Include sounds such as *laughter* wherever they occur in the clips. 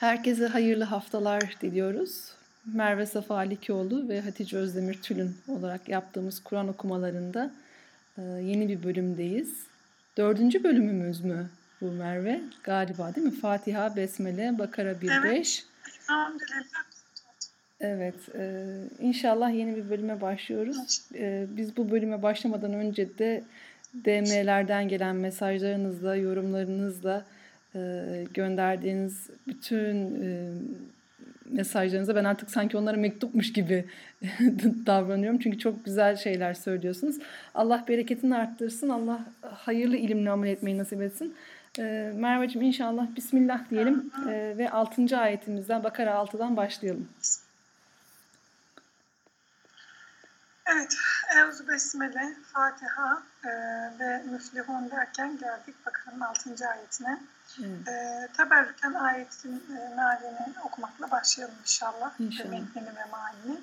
Herkese hayırlı haftalar diliyoruz. Merve Safa Alikoğlu ve Hatice Özdemir Tülün olarak yaptığımız Kur'an okumalarında e, yeni bir bölümdeyiz. Dördüncü bölümümüz mü bu Merve? Galiba değil mi? Fatiha, Besmele, Bakara 1-5. Evet. Evet, e, inşallah yeni bir bölüme başlıyoruz. E, biz bu bölüme başlamadan önce de DM'lerden gelen mesajlarınızla, yorumlarınızla gönderdiğiniz bütün mesajlarınıza ben artık sanki onlara mektupmuş gibi *laughs* davranıyorum. Çünkü çok güzel şeyler söylüyorsunuz. Allah bereketini arttırsın. Allah hayırlı ilimle amel etmeyi nasip etsin. E, Merveciğim inşallah Bismillah diyelim ve 6. ayetimizden Bakara 6'dan başlayalım. Evet, Evzu Besmele, Fatiha e, ve Müflihun derken geldik Bakara'nın 6. ayetine. Evet. E, teberrüken ayetin e, mealini okumakla başlayalım inşallah. İnşallah. Metnini ve mealini.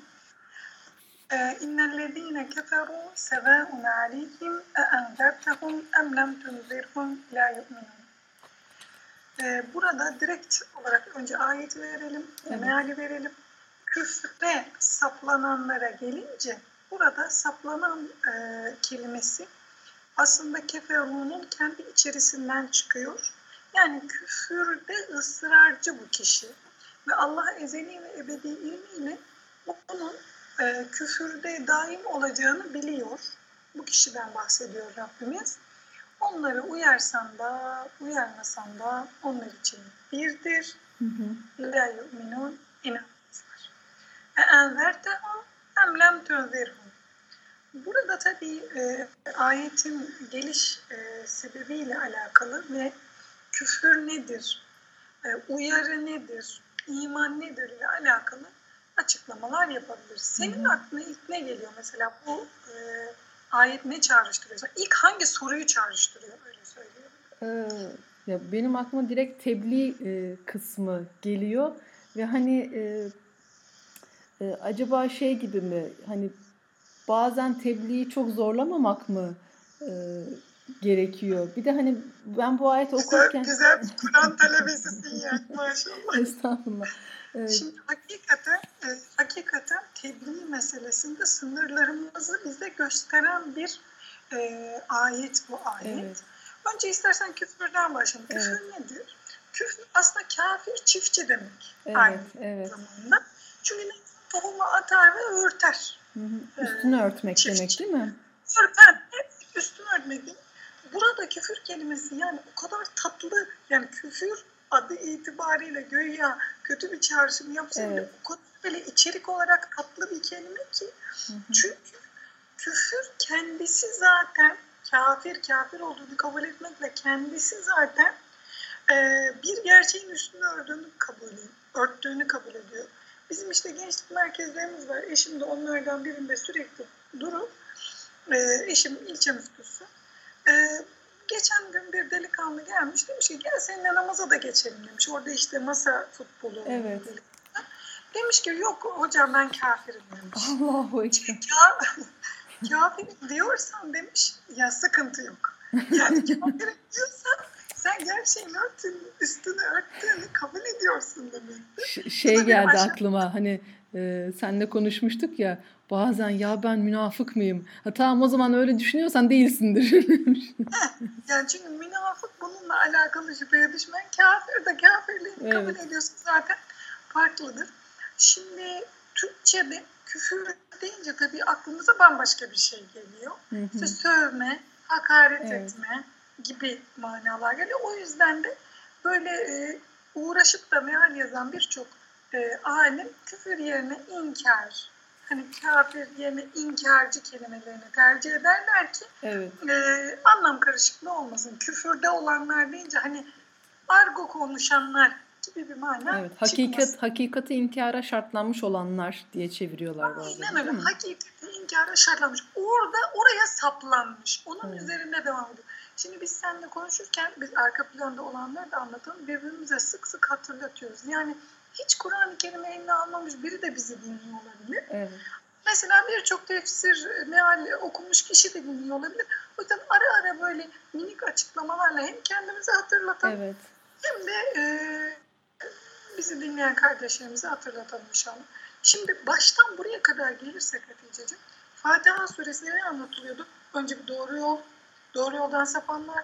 E, İnnellezîne keferû sevâun aleyhim e enzertehum em lem tunzirhum la yu'minun. E, burada direkt olarak önce ayeti verelim, evet. meali verelim. Küfre saplananlara gelince burada saplanan e, kelimesi aslında keferunun kendi içerisinden çıkıyor yani küfürde ısrarcı bu kişi. Ve Allah ezeli ve ebedi ilmiyle onun e, küfürde daim olacağını biliyor. Bu kişiden bahsediyor Rabbimiz. Onları uyarsan da uyarmasan da onlar için birdir. La yu'minun inanmazlar. E envertehum em lem tunzirhum. Burada tabii e, ayetin geliş e, sebebiyle alakalı ve küfür nedir, e, uyarı nedir, iman nedir ile alakalı açıklamalar yapabilir. Senin hı aklına ilk ne geliyor mesela bu e, ayet ne çağrıştırıyor? İlk hangi soruyu çağrıştırıyor öyle söyleyeyim. Ee, ya benim aklıma direkt tebliğ e, kısmı geliyor ve hani e, e, acaba şey gibi mi hani bazen tebliği çok zorlamamak mı e, gerekiyor. Bir de hani ben bu ayet okurken... Güzel, güzel Kur'an talebesisin ya maşallah. *laughs* Estağfurullah. Evet. Şimdi hakikaten, e, hakikaten tebliğ meselesinde sınırlarımızı bize gösteren bir e, ayet bu ayet. Evet. Önce istersen küfürden başlayalım. Evet. Küfür nedir? Küfür aslında kafir çiftçi demek evet, aynı evet. zamanda. Çünkü tohumu atar ve örter. Hı hı. Üstünü ee, örtmek çiftçi. demek değil mi? Örten, üstünü örtmek demek burada küfür kelimesi yani o kadar tatlı yani küfür adı itibariyle göğe kötü bir çağrışım yapsa evet. bile o kadar böyle içerik olarak tatlı bir kelime ki hı hı. çünkü küfür kendisi zaten kafir kafir olduğunu kabul etmekle kendisi zaten e, bir gerçeğin üstünde ördüğünü kabul ediyor, örttüğünü kabul ediyor. Bizim işte gençlik merkezlerimiz var. Eşim de onlardan birinde sürekli durup e, eşim ilçe müftüsü ee, geçen gün bir delikanlı gelmiş demiş ki gel seninle namaza da geçelim demiş. Orada işte masa futbolu. Evet. *laughs* Demiş ki yok hocam ben kafirim demiş. *laughs* Allahu Ekber. Ya, *laughs* kafirim diyorsan demiş ya sıkıntı yok. Yani kafirim diyorsan sen gerçeğin örtün, üstünü örttüğünü kabul ediyorsun demek. Ş- şey geldi aşağı... aklıma hani e, senle konuşmuştuk ya bazen ya ben münafık mıyım? Ha tamam o zaman öyle düşünüyorsan değilsindir. *laughs* yani çünkü münafık bununla alakalı şüpheye düşmen kafir de kafirliğini evet. kabul ediyorsun zaten farklıdır. Şimdi Türkçe'de küfür deyince tabii aklımıza bambaşka bir şey geliyor. Hı hı. İşte sövme, hakaret evet. etme gibi manalar geliyor. O yüzden de böyle e, uğraşıp da meal yazan birçok e, alim küfür yerine inkar, hani kafir yerine inkarcı kelimelerini tercih ederler ki evet. e, anlam karışıklığı olmasın. Küfürde olanlar deyince hani argo konuşanlar gibi bir mana Evet, hakikat çıkmasın. hakikati inkara şartlanmış olanlar diye çeviriyorlar bazen. Aynen öyle. Hakikati inkara şartlanmış. Orada oraya saplanmış. Onun evet. üzerinde devam ediyor. Şimdi biz seninle konuşurken biz arka planda olanları da anlatalım. Birbirimize sık sık hatırlatıyoruz. Yani hiç Kur'an-ı Kerim'i eline almamış biri de bizi dinliyor olabilir. Evet. Mesela birçok tefsir, meal okumuş kişi de dinliyor olabilir. O yüzden ara ara böyle minik açıklamalarla hem kendimize hatırlatan evet. hem de e, bizi dinleyen kardeşlerimize hatırlatalım inşallah. Şimdi baştan buraya kadar gelirsek Hatice'ciğim, Fatiha suresinde ne anlatılıyordu? Önce bir doğru yol, doğru yoldan sapanlar,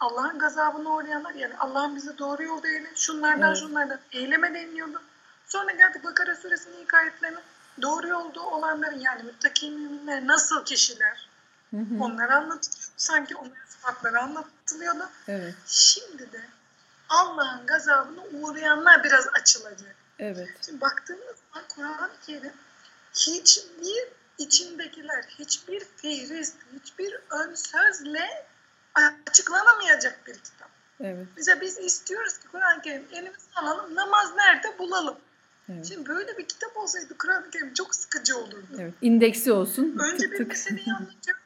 Allah'ın gazabına uğrayanlar, yani Allah'ın bizi doğru yolda eyle, şunlardan evet. şunlardan eyleme deniliyordu. Sonra geldik Bakara suresinin ilk ayetlerine, doğru yolda olanların yani müttaki müminler nasıl kişiler? Hı hı. Onları anlatılıyor. Sanki onların sıfatları anlatılıyordu. Evet. Şimdi de Allah'ın gazabına uğrayanlar biraz açılacak. Evet. Şimdi baktığımız zaman Kur'an-ı Kerim hiçbir içindekiler, hiçbir fehrist, hiçbir ön sözle açıklanamayacak bir kitap. Evet. Bize biz istiyoruz ki Kur'an-ı Kerim elimize alalım, namaz nerede bulalım. Evet. Şimdi böyle bir kitap olsaydı Kur'an-ı Kerim çok sıkıcı olurdu. Evet, indeksi olsun. Önce tık bir meseleyi *laughs* anlatacak.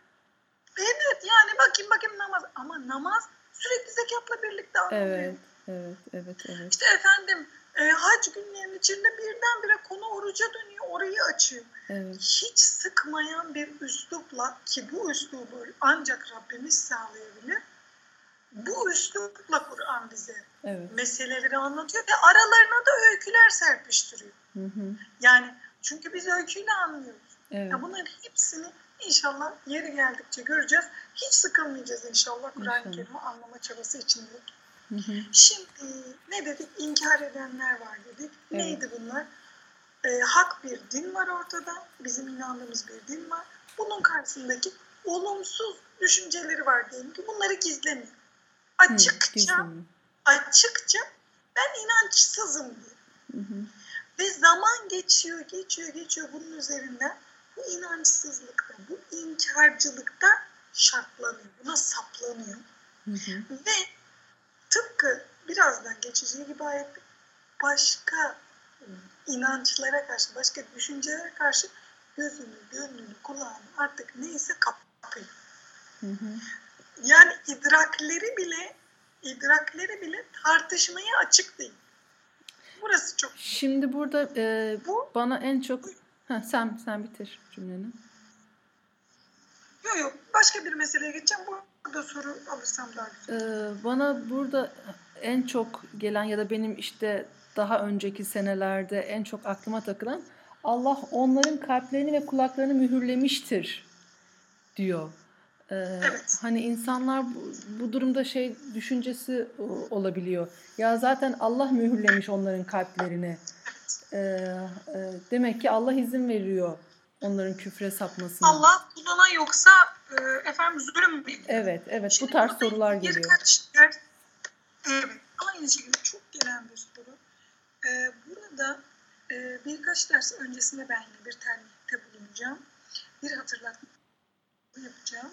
Evet yani bakayım bakayım namaz. Ama namaz sürekli zekatla birlikte anılıyor. Evet, evet, evet, evet. İşte efendim e, hac günlerinin içinde birdenbire konu oruca dönüyor, orayı açıyor. Evet. Hiç sıkmayan bir üslupla ki bu üslubu ancak Rabbimiz sağlayabilir. Bu üslupla Kur'an bize evet. meseleleri anlatıyor ve aralarına da öyküler serpiştiriyor. Hı hı. Yani çünkü biz öyküyle anlıyoruz. Evet. Ya bunların hepsini inşallah yeri geldikçe göreceğiz. Hiç sıkılmayacağız inşallah Kur'an-ı Kerim'i anlama çabası içindeyiz. Hı hı. Şimdi ne dedik? İnkar edenler var dedik. Evet. Neydi bunlar? Ee, hak bir din var ortada. Bizim inandığımız bir din var. Bunun karşısındaki olumsuz düşünceleri var diyelim ki bunları gizlemiyor. Açıkça hı, açıkça ben inançsızım diyor. Hı hı. Ve zaman geçiyor, geçiyor, geçiyor bunun üzerinden. Bu inançsızlıkta, bu inkarcılıkta şartlanıyor. Buna saplanıyor. Hı hı. Ve tıpkı birazdan geçeceği gibi ayet başka inançlara karşı, başka düşüncelere karşı gözünü, gönlünü, kulağını artık neyse kapıyor. Hı hı. Yani idrakleri bile idrakleri bile tartışmaya açık değil. Burası çok. Şimdi burada e, Bu, bana en çok ha, sen sen bitir cümleni. Yok yok başka bir meseleye geçeceğim. Burada soru alırsam daha güzel. Ee, bana burada en çok gelen ya da benim işte daha önceki senelerde en çok aklıma takılan Allah onların kalplerini ve kulaklarını mühürlemiştir diyor. Ee, evet. Hani insanlar bu, bu durumda şey düşüncesi olabiliyor. Ya zaten Allah mühürlemiş onların kalplerini. Ee, e, demek ki Allah izin veriyor onların küfre sapmasına. Allah kuluna yoksa efendim zulüm mü Evet, evet. Şimdi bu tarz sorular geliyor. Birkaç yer, evet, aynı şekilde çok gelen bir soru. Ee, burada e, birkaç ders öncesinde ben yine bir terlikte bulunacağım. Bir hatırlatma yapacağım.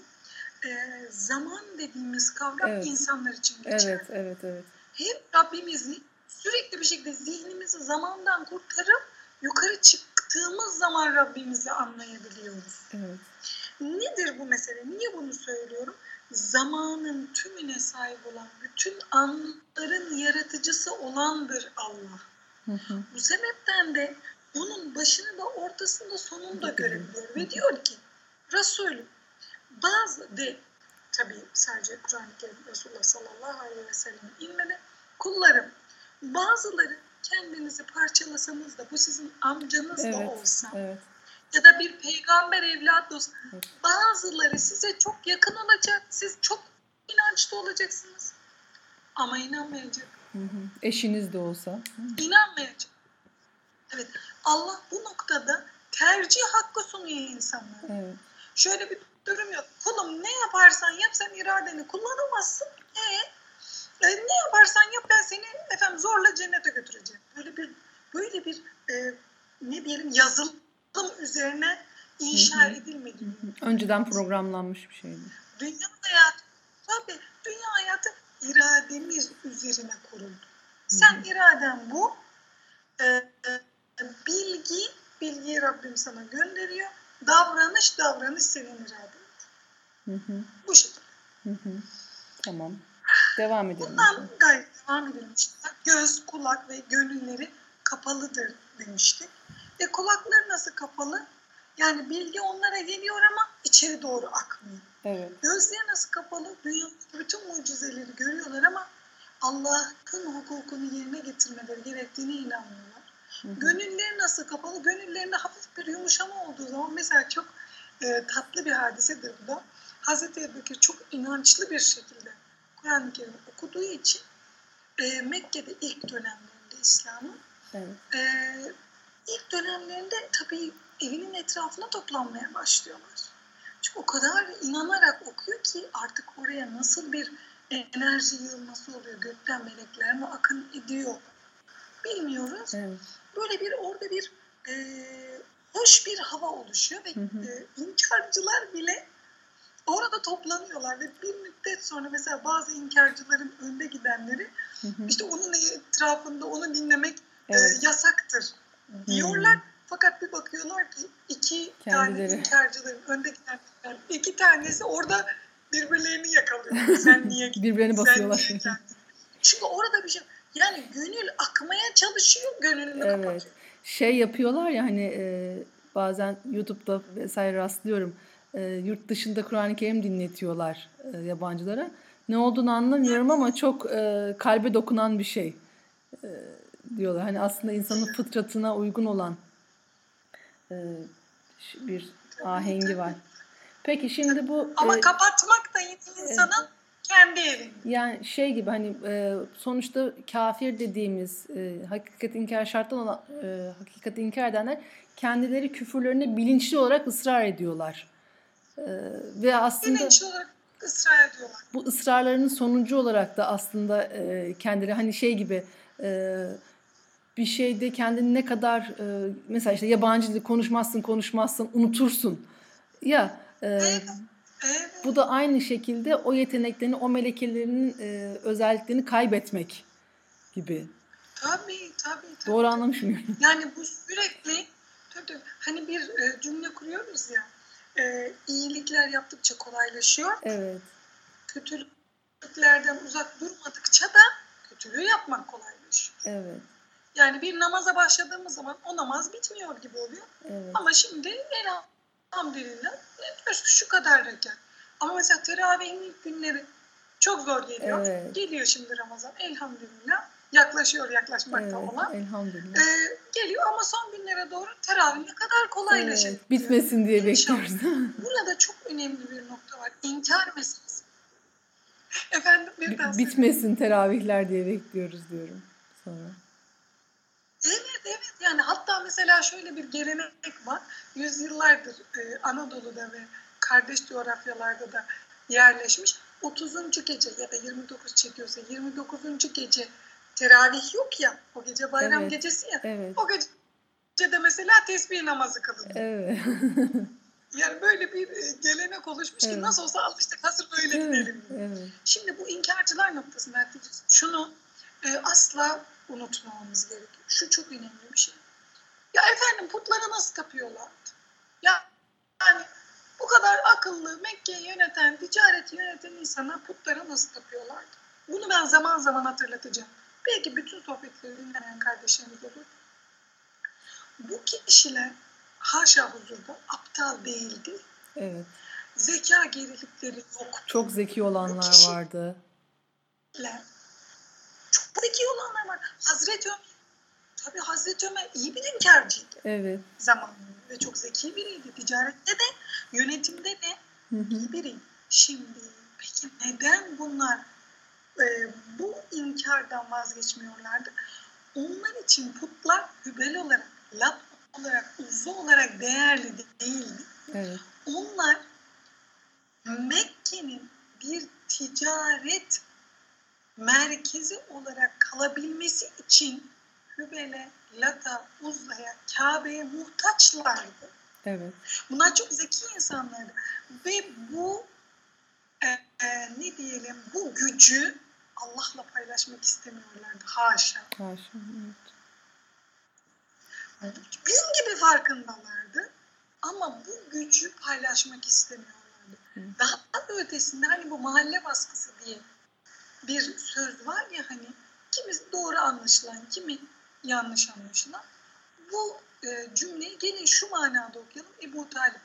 Ee, zaman dediğimiz kavram evet. insanlar için geçer. Evet, evet, evet. Hep Rabbimizi sürekli bir şekilde zihnimizi zamandan kurtarıp yukarı çıktığımız zaman Rabbimizi anlayabiliyoruz. Evet. Nedir bu mesele? Niye bunu söylüyorum? Zamanın tümüne sahip olan, bütün anların yaratıcısı olandır Allah. Hı hı. Bu sebepten de onun başını da ortasında sonunu da görebiliyor. Ve diyor ki Resulüm bazı de tabi sadece Kur'an-ı Kerim Resulullah sallallahu aleyhi ve sellem inmedi. Kullarım bazıları kendinizi parçalasanız da bu sizin amcanız evet, da olsa evet. Ya da bir peygamber evladı olsa evet. bazıları size çok yakın olacak. Siz çok inançlı olacaksınız. Ama inanmayacak. Hı hı. Eşiniz de olsa. Hı. İnanmayacak. Evet. Allah bu noktada tercih hakkı sunuyor insanlara. Evet. Şöyle bir durum yok. Kulum ne yaparsan yap sen iradeni kullanamazsın. E e, ne yaparsan yap ben seni efendim zorla cennete götüreceğim. Böyle bir böyle bir e, ne diyelim yazılım üzerine inşa edilmedi. Önceden programlanmış bir şeydi. Dünya hayatı tabii dünya hayatı irademiz üzerine kuruldu. Sen iraden bu. E, e, bilgi bilgiyi Rabbim sana gönderiyor. Davranış davranış senin iraden. Bu şekilde. Hı hı. Tamam. Devam edelim. Bundan gayet devam edelim. Göz, kulak ve gönülleri kapalıdır demiştik. Ve kulakları nasıl kapalı? Yani bilgi onlara geliyor ama içeri doğru akmıyor. Evet. Gözleri nasıl kapalı? Dünyadaki bütün mucizeleri görüyorlar ama Allah'ın hukukunu yerine getirmeleri gerektiğine inanmıyorlar. Hı hı. Gönülleri nasıl kapalı? Gönüllerinde hafif bir yumuşama olduğu zaman mesela çok e, tatlı bir hadisedir bu da. Hazreti Ebubekir çok inançlı bir şekilde Kur'an-ı Kerim okuduğu için e, Mekke'de ilk dönemlerinde İslam'ın evet. e, ilk dönemlerinde tabii evinin etrafına toplanmaya başlıyorlar. Çünkü o kadar inanarak okuyor ki artık oraya nasıl bir enerji yığılması oluyor. Gökten melekler mi akın ediyor bilmiyoruz. Evet. Böyle bir orada bir e, hoş bir hava oluşuyor ve hı hı. E, inkarcılar bile orada toplanıyorlar ve bir müddet sonra mesela bazı inkarcıların önde gidenleri hı hı. işte onun etrafında onu dinlemek e, evet. e, yasaktır diyorlar. Hı. Fakat bir bakıyorlar ki iki Kendileri. tane inkarcıların önde gidenler iki tanesi orada birbirlerini yakalıyor. *laughs* Sen niye gittin? Birbirlerini basıyorlar. Çünkü orada bir şey yani gönül akmaya çalışıyor, gönlünü evet. kapatıyor. Şey yapıyorlar ya hani e, bazen YouTube'da vesaire rastlıyorum. E, yurt dışında Kur'an-ı Kerim dinletiyorlar e, yabancılara. Ne olduğunu anlamıyorum ama çok e, kalbe dokunan bir şey e, diyorlar. Hani aslında insanın fıtratına uygun olan e, bir ahengi var. Peki şimdi bu... Ama e, kapatmak da yine insanın e, kendi evinde. Yani şey gibi hani e, sonuçta kafir dediğimiz e, hakikat inkar şarttan olan e, hakikat inkar edenler kendileri küfürlerine bilinçli olarak ısrar ediyorlar. E, ve aslında... Bilinçli olarak ısrar ediyorlar. Bu ısrarlarının sonucu olarak da aslında e, kendileri hani şey gibi... E, bir şeyde kendini ne kadar e, mesela işte yabancı dil konuşmazsın konuşmazsın unutursun ya e, bu da aynı şekilde o yeteneklerini o melekelerinin e, özelliklerini kaybetmek gibi. Tabii tabii. tabii. Doğru anlamış mıyım? *laughs* Yani bu sürekli tabii, hani bir e, cümle kuruyoruz ya e, iyilikler yaptıkça kolaylaşıyor. Evet. Kötülüklerden uzak durmadıkça da kötülüğü yapmak kolaylaşıyor. Evet. Yani bir namaza başladığımız zaman o namaz bitmiyor gibi oluyor. Evet. Ama şimdi elhamdülillah şu kadar rekat. Ama mesela teravihin ilk günleri çok zor geliyor. Evet. Geliyor şimdi Ramazan elhamdülillah. Yaklaşıyor yaklaşmakta evet, olan. Elhamdülillah. Ee, geliyor ama son günlere doğru teravih ne kadar kolaylaşır. Evet, bitmesin diye bekliyoruz. *laughs* Burada çok önemli bir nokta var. İnkar meselesi. Efendim bir daha Bitmesin teravihler diye bekliyoruz diyorum sonra. Evet evet yani hatta mesela şöyle bir gelenek var. Yüzyıllardır e, Anadolu'da ve kardeş coğrafyalarda da yerleşmiş. 30. gece ya da 29 çekiyorsa 29. gece teravih yok ya. O gece bayram evet, gecesi ya. Evet. O gece de mesela tesbih namazı kılınıyor. Evet. *laughs* yani böyle bir e, gelenek oluşmuş evet. ki nasıl olsa alıştık hazır böyle evet, gidelim. Evet. Şimdi bu inkarcılar noktasında şunu e, asla unutmamamız gerekiyor. Şu çok önemli bir şey. Ya efendim putlara nasıl tapıyorlardı? Ya yani bu kadar akıllı Mekke'yi yöneten, ticareti yöneten insana putlara nasıl tapıyorlardı? Bunu ben zaman zaman hatırlatacağım. Belki bütün sohbetleri dinlemeyen kardeşlerimiz olur. Bu kişiler haşa huzurda aptal değildi. Evet. Zeka gerilikleri yok. Çok zeki olanlar vardı. Zeki olanlar var. Hazreti Ömer, tabii Hazreti Ömer iyi bir inkarcıydı. Evet. Zamanında çok zeki biriydi. Ticarette de, yönetimde de iyi biriydi. Şimdi peki neden bunlar e, bu inkardan vazgeçmiyorlardı? Onlar için putlar hübel olarak, lat olarak, uzvu olarak değerli değildi. Evet. Onlar Mekke'nin bir ticaret merkezi olarak kalabilmesi için Hübel'e, Lata, Uzza'ya, Kabe'ye muhtaçlardı. Evet. Bunlar çok zeki insanlardı. Ve bu e, e, ne diyelim bu gücü Allah'la paylaşmak istemiyorlardı. Haşa. Haşa. Evet. Gün gibi farkındalardı. Ama bu gücü paylaşmak istemiyorlardı. Hı. Daha ötesinde hani bu mahalle baskısı diye bir söz var ya hani kimi doğru anlaşılan, kimi yanlış anlaşılan. Bu e, cümleyi gelin şu manada okuyalım. Ebu Talip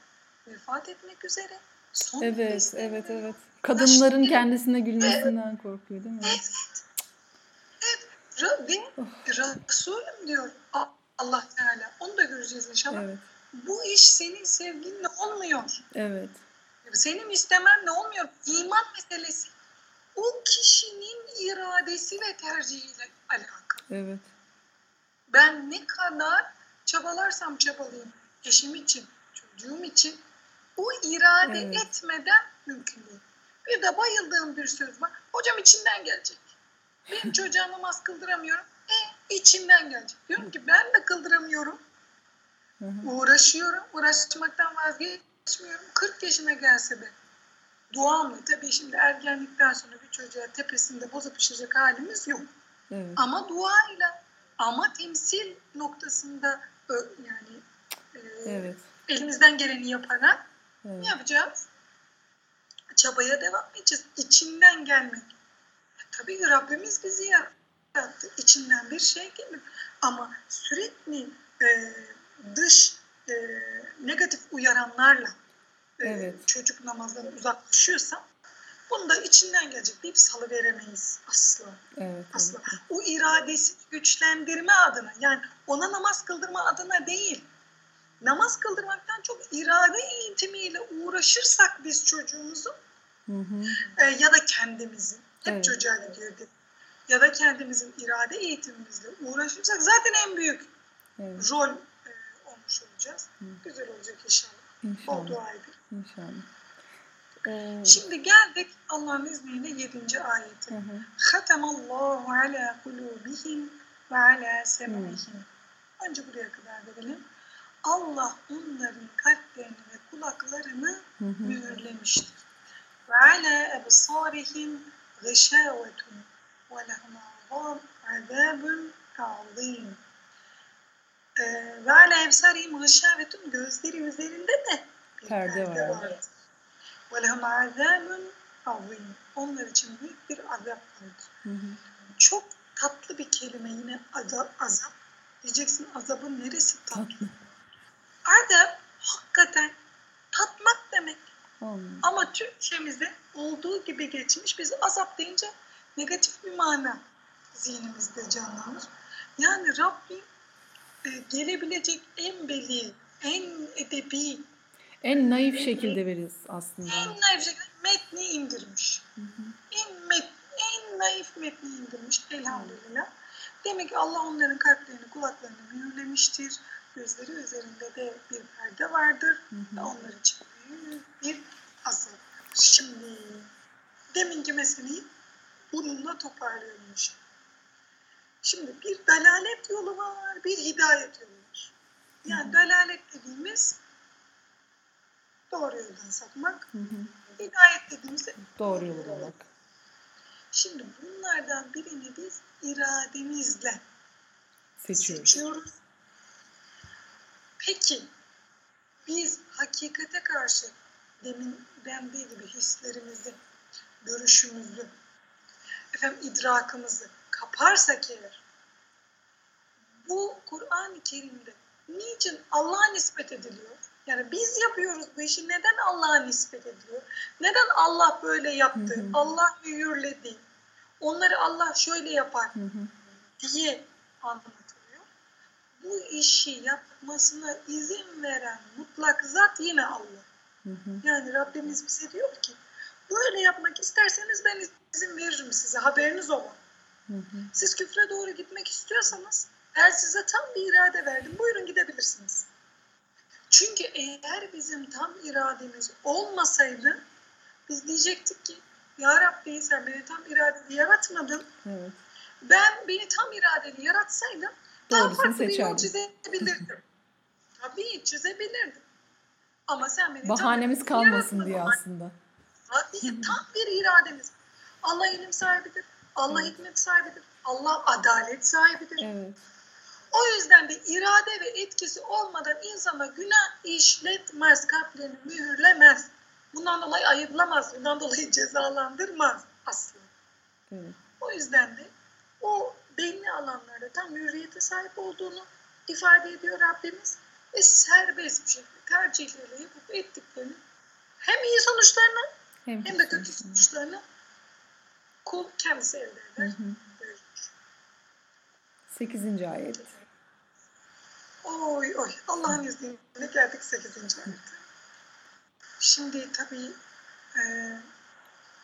vefat etmek üzere. Son evet, evet, evet. Kadınların kendisine gülmesinden evet, korkuyor değil mi? Evet. Ve Resulüm diyor Allah Teala. Onu da göreceğiz inşallah. Evet. Bu iş senin sevginle olmuyor. Evet. Senin istemenle olmuyor. İman meselesi o kişinin iradesi ve tercihiyle alakalı. Evet. Ben ne kadar çabalarsam çabalayayım eşim için, çocuğum için o irade evet. etmeden mümkün değil. Bir de bayıldığım bir söz var. Hocam içinden gelecek. Benim çocuğa namaz kıldıramıyorum. E içinden gelecek. Diyorum ki ben de kıldıramıyorum. Uğraşıyorum. Uğraşmaktan vazgeçmiyorum. 40 yaşına gelse de duamla tabii şimdi ergenlikten sonra bir çocuğa tepesinde boza pişirecek halimiz yok. Evet. Ama duayla ama temsil noktasında yani e, evet. elimizden geleni yaparak evet. ne yapacağız? Çabaya devam edeceğiz. İçinden gelmek. E, tabii Rabbimiz bizi yarattı. İçinden bir şey gelir. Ama sürekli e, dış e, negatif uyaranlarla e, evet. çocuk namazdan uzaklaşıyorsa bunu da içinden gelecek deyip salı veremeyiz asla. Evet, asla. Evet. O iradesini güçlendirme adına yani ona namaz kıldırma adına değil. Namaz kıldırmaktan çok irade eğitimiyle uğraşırsak biz çocuğumuzu hı hı. E, ya da kendimizin hep evet. çocuğa gidiyor ya da kendimizin irade eğitimimizle uğraşırsak zaten en büyük evet. rol e, olmuş olacağız. Hı. Güzel olacak inşallah. İnşallah. O duaydır. İnşallah. Ee, Şimdi geldik Allah'ın izniyle 7. ayete. Hatemallahu ala kulubihim ve ala semihim. Önce buraya kadar verelim. Allah onların kalplerini ve kulaklarını mühürlemiştir. Ve ala ebsarihim gışâvetun ve lehum azabun azîm. Ee, ve levsari muhaşşavetun gözleri üzerinde de bir perde, perde vardı. Ve lehum azâmun. Onlar için büyük bir azap vardı. Çok tatlı bir kelime yine azap. azap. Diyeceksin azabın neresi tatlı? tatlı. Hakikaten tatmak demek. Olmuyor. Ama Türkçemizde olduğu gibi geçmiş. Biz azap deyince negatif bir mana zihnimizde canlanır. Yani Rabbim gelebilecek en beli, en edebi, en naif şekilde veririz aslında. En naif şekilde metni indirmiş. Hı hı. En, met, en naif metni indirmiş elhamdülillah. Demek ki Allah onların kalplerini, kulaklarını mühürlemiştir. Gözleri üzerinde de bir perde vardır. Hı hı. Onlar için büyük bir azap. Şimdi deminki meseleyi bununla toparlayalım Şimdi bir dalalet yolu var, bir hidayet yolu var. Yani hı hı. dalalet dediğimiz doğru yoldan sapmak. Hı hı. Hidayet dediğimizde doğru yolu bulmak. Şimdi bunlardan birini biz irademizle seçiyoruz. seçiyoruz. Peki biz hakikate karşı demin dendiği gibi hislerimizi, görüşümüzü, efendim idrakımızı kaparsak eğer bu Kur'an-ı Kerim'de niçin Allah'a nispet ediliyor? Yani biz yapıyoruz bu işi. Neden Allah'a nispet ediliyor? Neden Allah böyle yaptı? Hı hı. Allah mühürledi. Onları Allah şöyle yapar hı hı. diye anlatılıyor. Bu işi yapmasına izin veren mutlak zat yine Allah. Hı hı. Yani Rabbimiz bize diyor ki böyle yapmak isterseniz ben izin veririm size haberiniz olun. Hı hı. Siz küfre doğru gitmek istiyorsanız ben size tam bir irade verdim. Buyurun gidebilirsiniz. Çünkü eğer bizim tam irademiz olmasaydı biz diyecektik ki Ya Rabbi sen beni tam iradeli yaratmadın. Evet. Ben beni tam iradeli yaratsaydım daha farklı bir yol çizebilirdim. Tabii çizebilirdim. Ama sen beni Bahanemiz tam kalmasın diye aslında. Tabii tam bir irademiz. Allah ilim sahibidir. Allah evet. hikmet sahibidir. Allah adalet sahibidir. Evet. O yüzden de irade ve etkisi olmadan insana günah işletmez, kalplerini mühürlemez. Bundan dolayı ayıplamaz, bundan dolayı *laughs* cezalandırmaz aslında. Evet. O yüzden de o belli alanlarda tam hürriyete sahip olduğunu ifade ediyor Rabbimiz ve serbest bir şekilde tercihleriyle yapıp ettiklerini hem iyi sonuçlarını hem, hem de kötü sonuçlarını kul kendisi elde eder. Hı hı. 8. ayet. Oy oy Allah'ın izniyle geldik 8. ayete. Şimdi tabii e,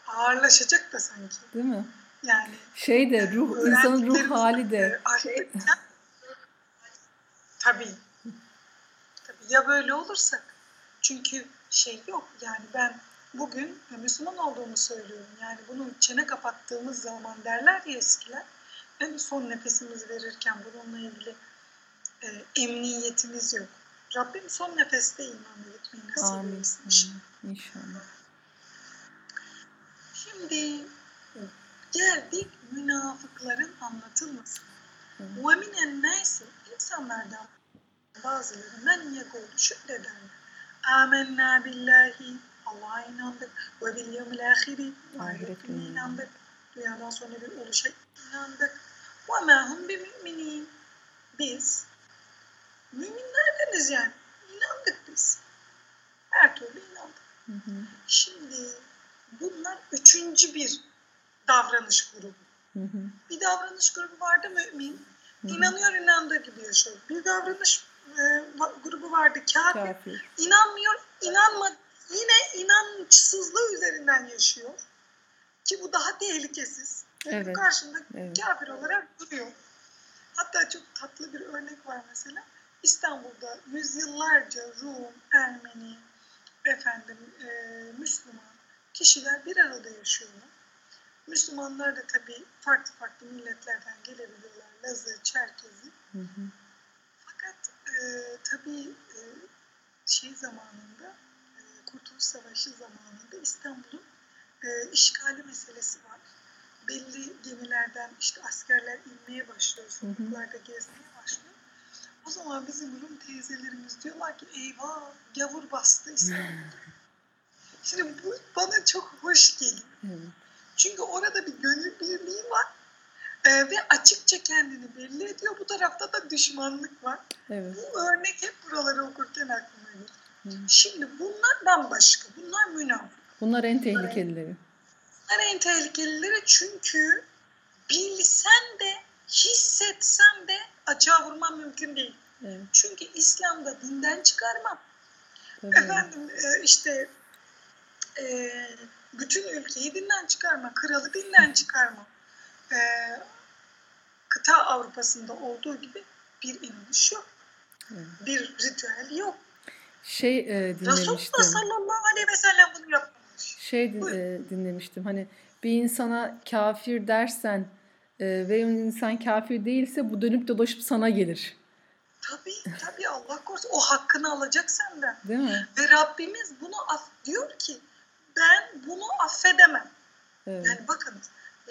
ağırlaşacak da sanki. Değil mi? Yani şey de ruh insanın ruh hali de. Şey, tabii. Tabii ya böyle olursak çünkü şey yok yani ben bugün Müslüman olduğumu söylüyorum. Yani bunu çene kapattığımız zaman derler ya eskiler. Yani son nefesimizi verirken bununla ilgili e, emniyetimiz yok. Rabbim son nefeste imanla gitmeyi nasip etsin. İnşallah. Şimdi geldik münafıkların anlatılması. Minen nasi insanlardan bazıları men yekulu şöyle derler. Amenna billahi Allah'a inandık. Ve bil yevmil ahiri ahiret gününe inandık. Dünyadan sonra bir oluşa inandık. Ve ma hum bi müminin. Biz müminlerdeniz yani. İnandık biz. Her türlü inandık. Hı hı. Şimdi bunlar üçüncü bir davranış grubu. Hı hı. Bir davranış grubu vardı mümin. Hı hı. İnanıyor inandığı gibi yaşıyor. Bir davranış e, grubu vardı kafir. kafir. İnanmıyor, inanma yine inançsızlığı üzerinden yaşıyor. Ki bu daha tehlikesiz. Evet. Karşında evet. kafir olarak duruyor. Hatta çok tatlı bir örnek var mesela. İstanbul'da yüzyıllarca Rum, Ermeni, efendim e, Müslüman kişiler bir arada yaşıyorlar. Müslümanlar da tabii farklı farklı milletlerden gelebiliyorlar. Lazı, Çerkezi. Hı hı. Fakat e, tabii e, şey zamanında Kurtuluş Savaşı zamanında İstanbul'un e, işgali meselesi var. Belli gemilerden işte askerler inmeye başlıyor, sokaklarda gezmeye başlıyor. O zaman bizim Rum teyzelerimiz diyorlar ki eyvah gavur bastı İstanbul'u. Şimdi bu bana çok hoş geliyor. Çünkü orada bir gönül birliği var. Ee, ve açıkça kendini belli ediyor. Bu tarafta da düşmanlık var. Evet. Bu örnek hep buraları okurken aklıma geliyor. Şimdi bunlar bambaşka. Bunlar münafık. Bunlar en tehlikelileri. Bunlar en tehlikelileri çünkü bilsen de hissetsen de açığa vurman mümkün değil. Evet. Çünkü İslam'da dinden çıkarma. Tabii. Efendim e, işte e, bütün ülkeyi dinden çıkarma, kralı dinden *laughs* çıkarma. E, kıta Avrupa'sında olduğu gibi bir inanış yok. Evet. Bir ritüel yok. Şey e, dinlemiştim. Resulullah sallallahu aleyhi ve sellem bunu yapmamış. Şey e, dinlemiştim hani bir insana kafir dersen e, ve insan kafir değilse bu dönüp dolaşıp sana gelir. Tabii tabii Allah korusun o hakkını alacak senden. Değil mi? Ve Rabbimiz bunu af diyor ki ben bunu affedemem. Evet. Yani bakın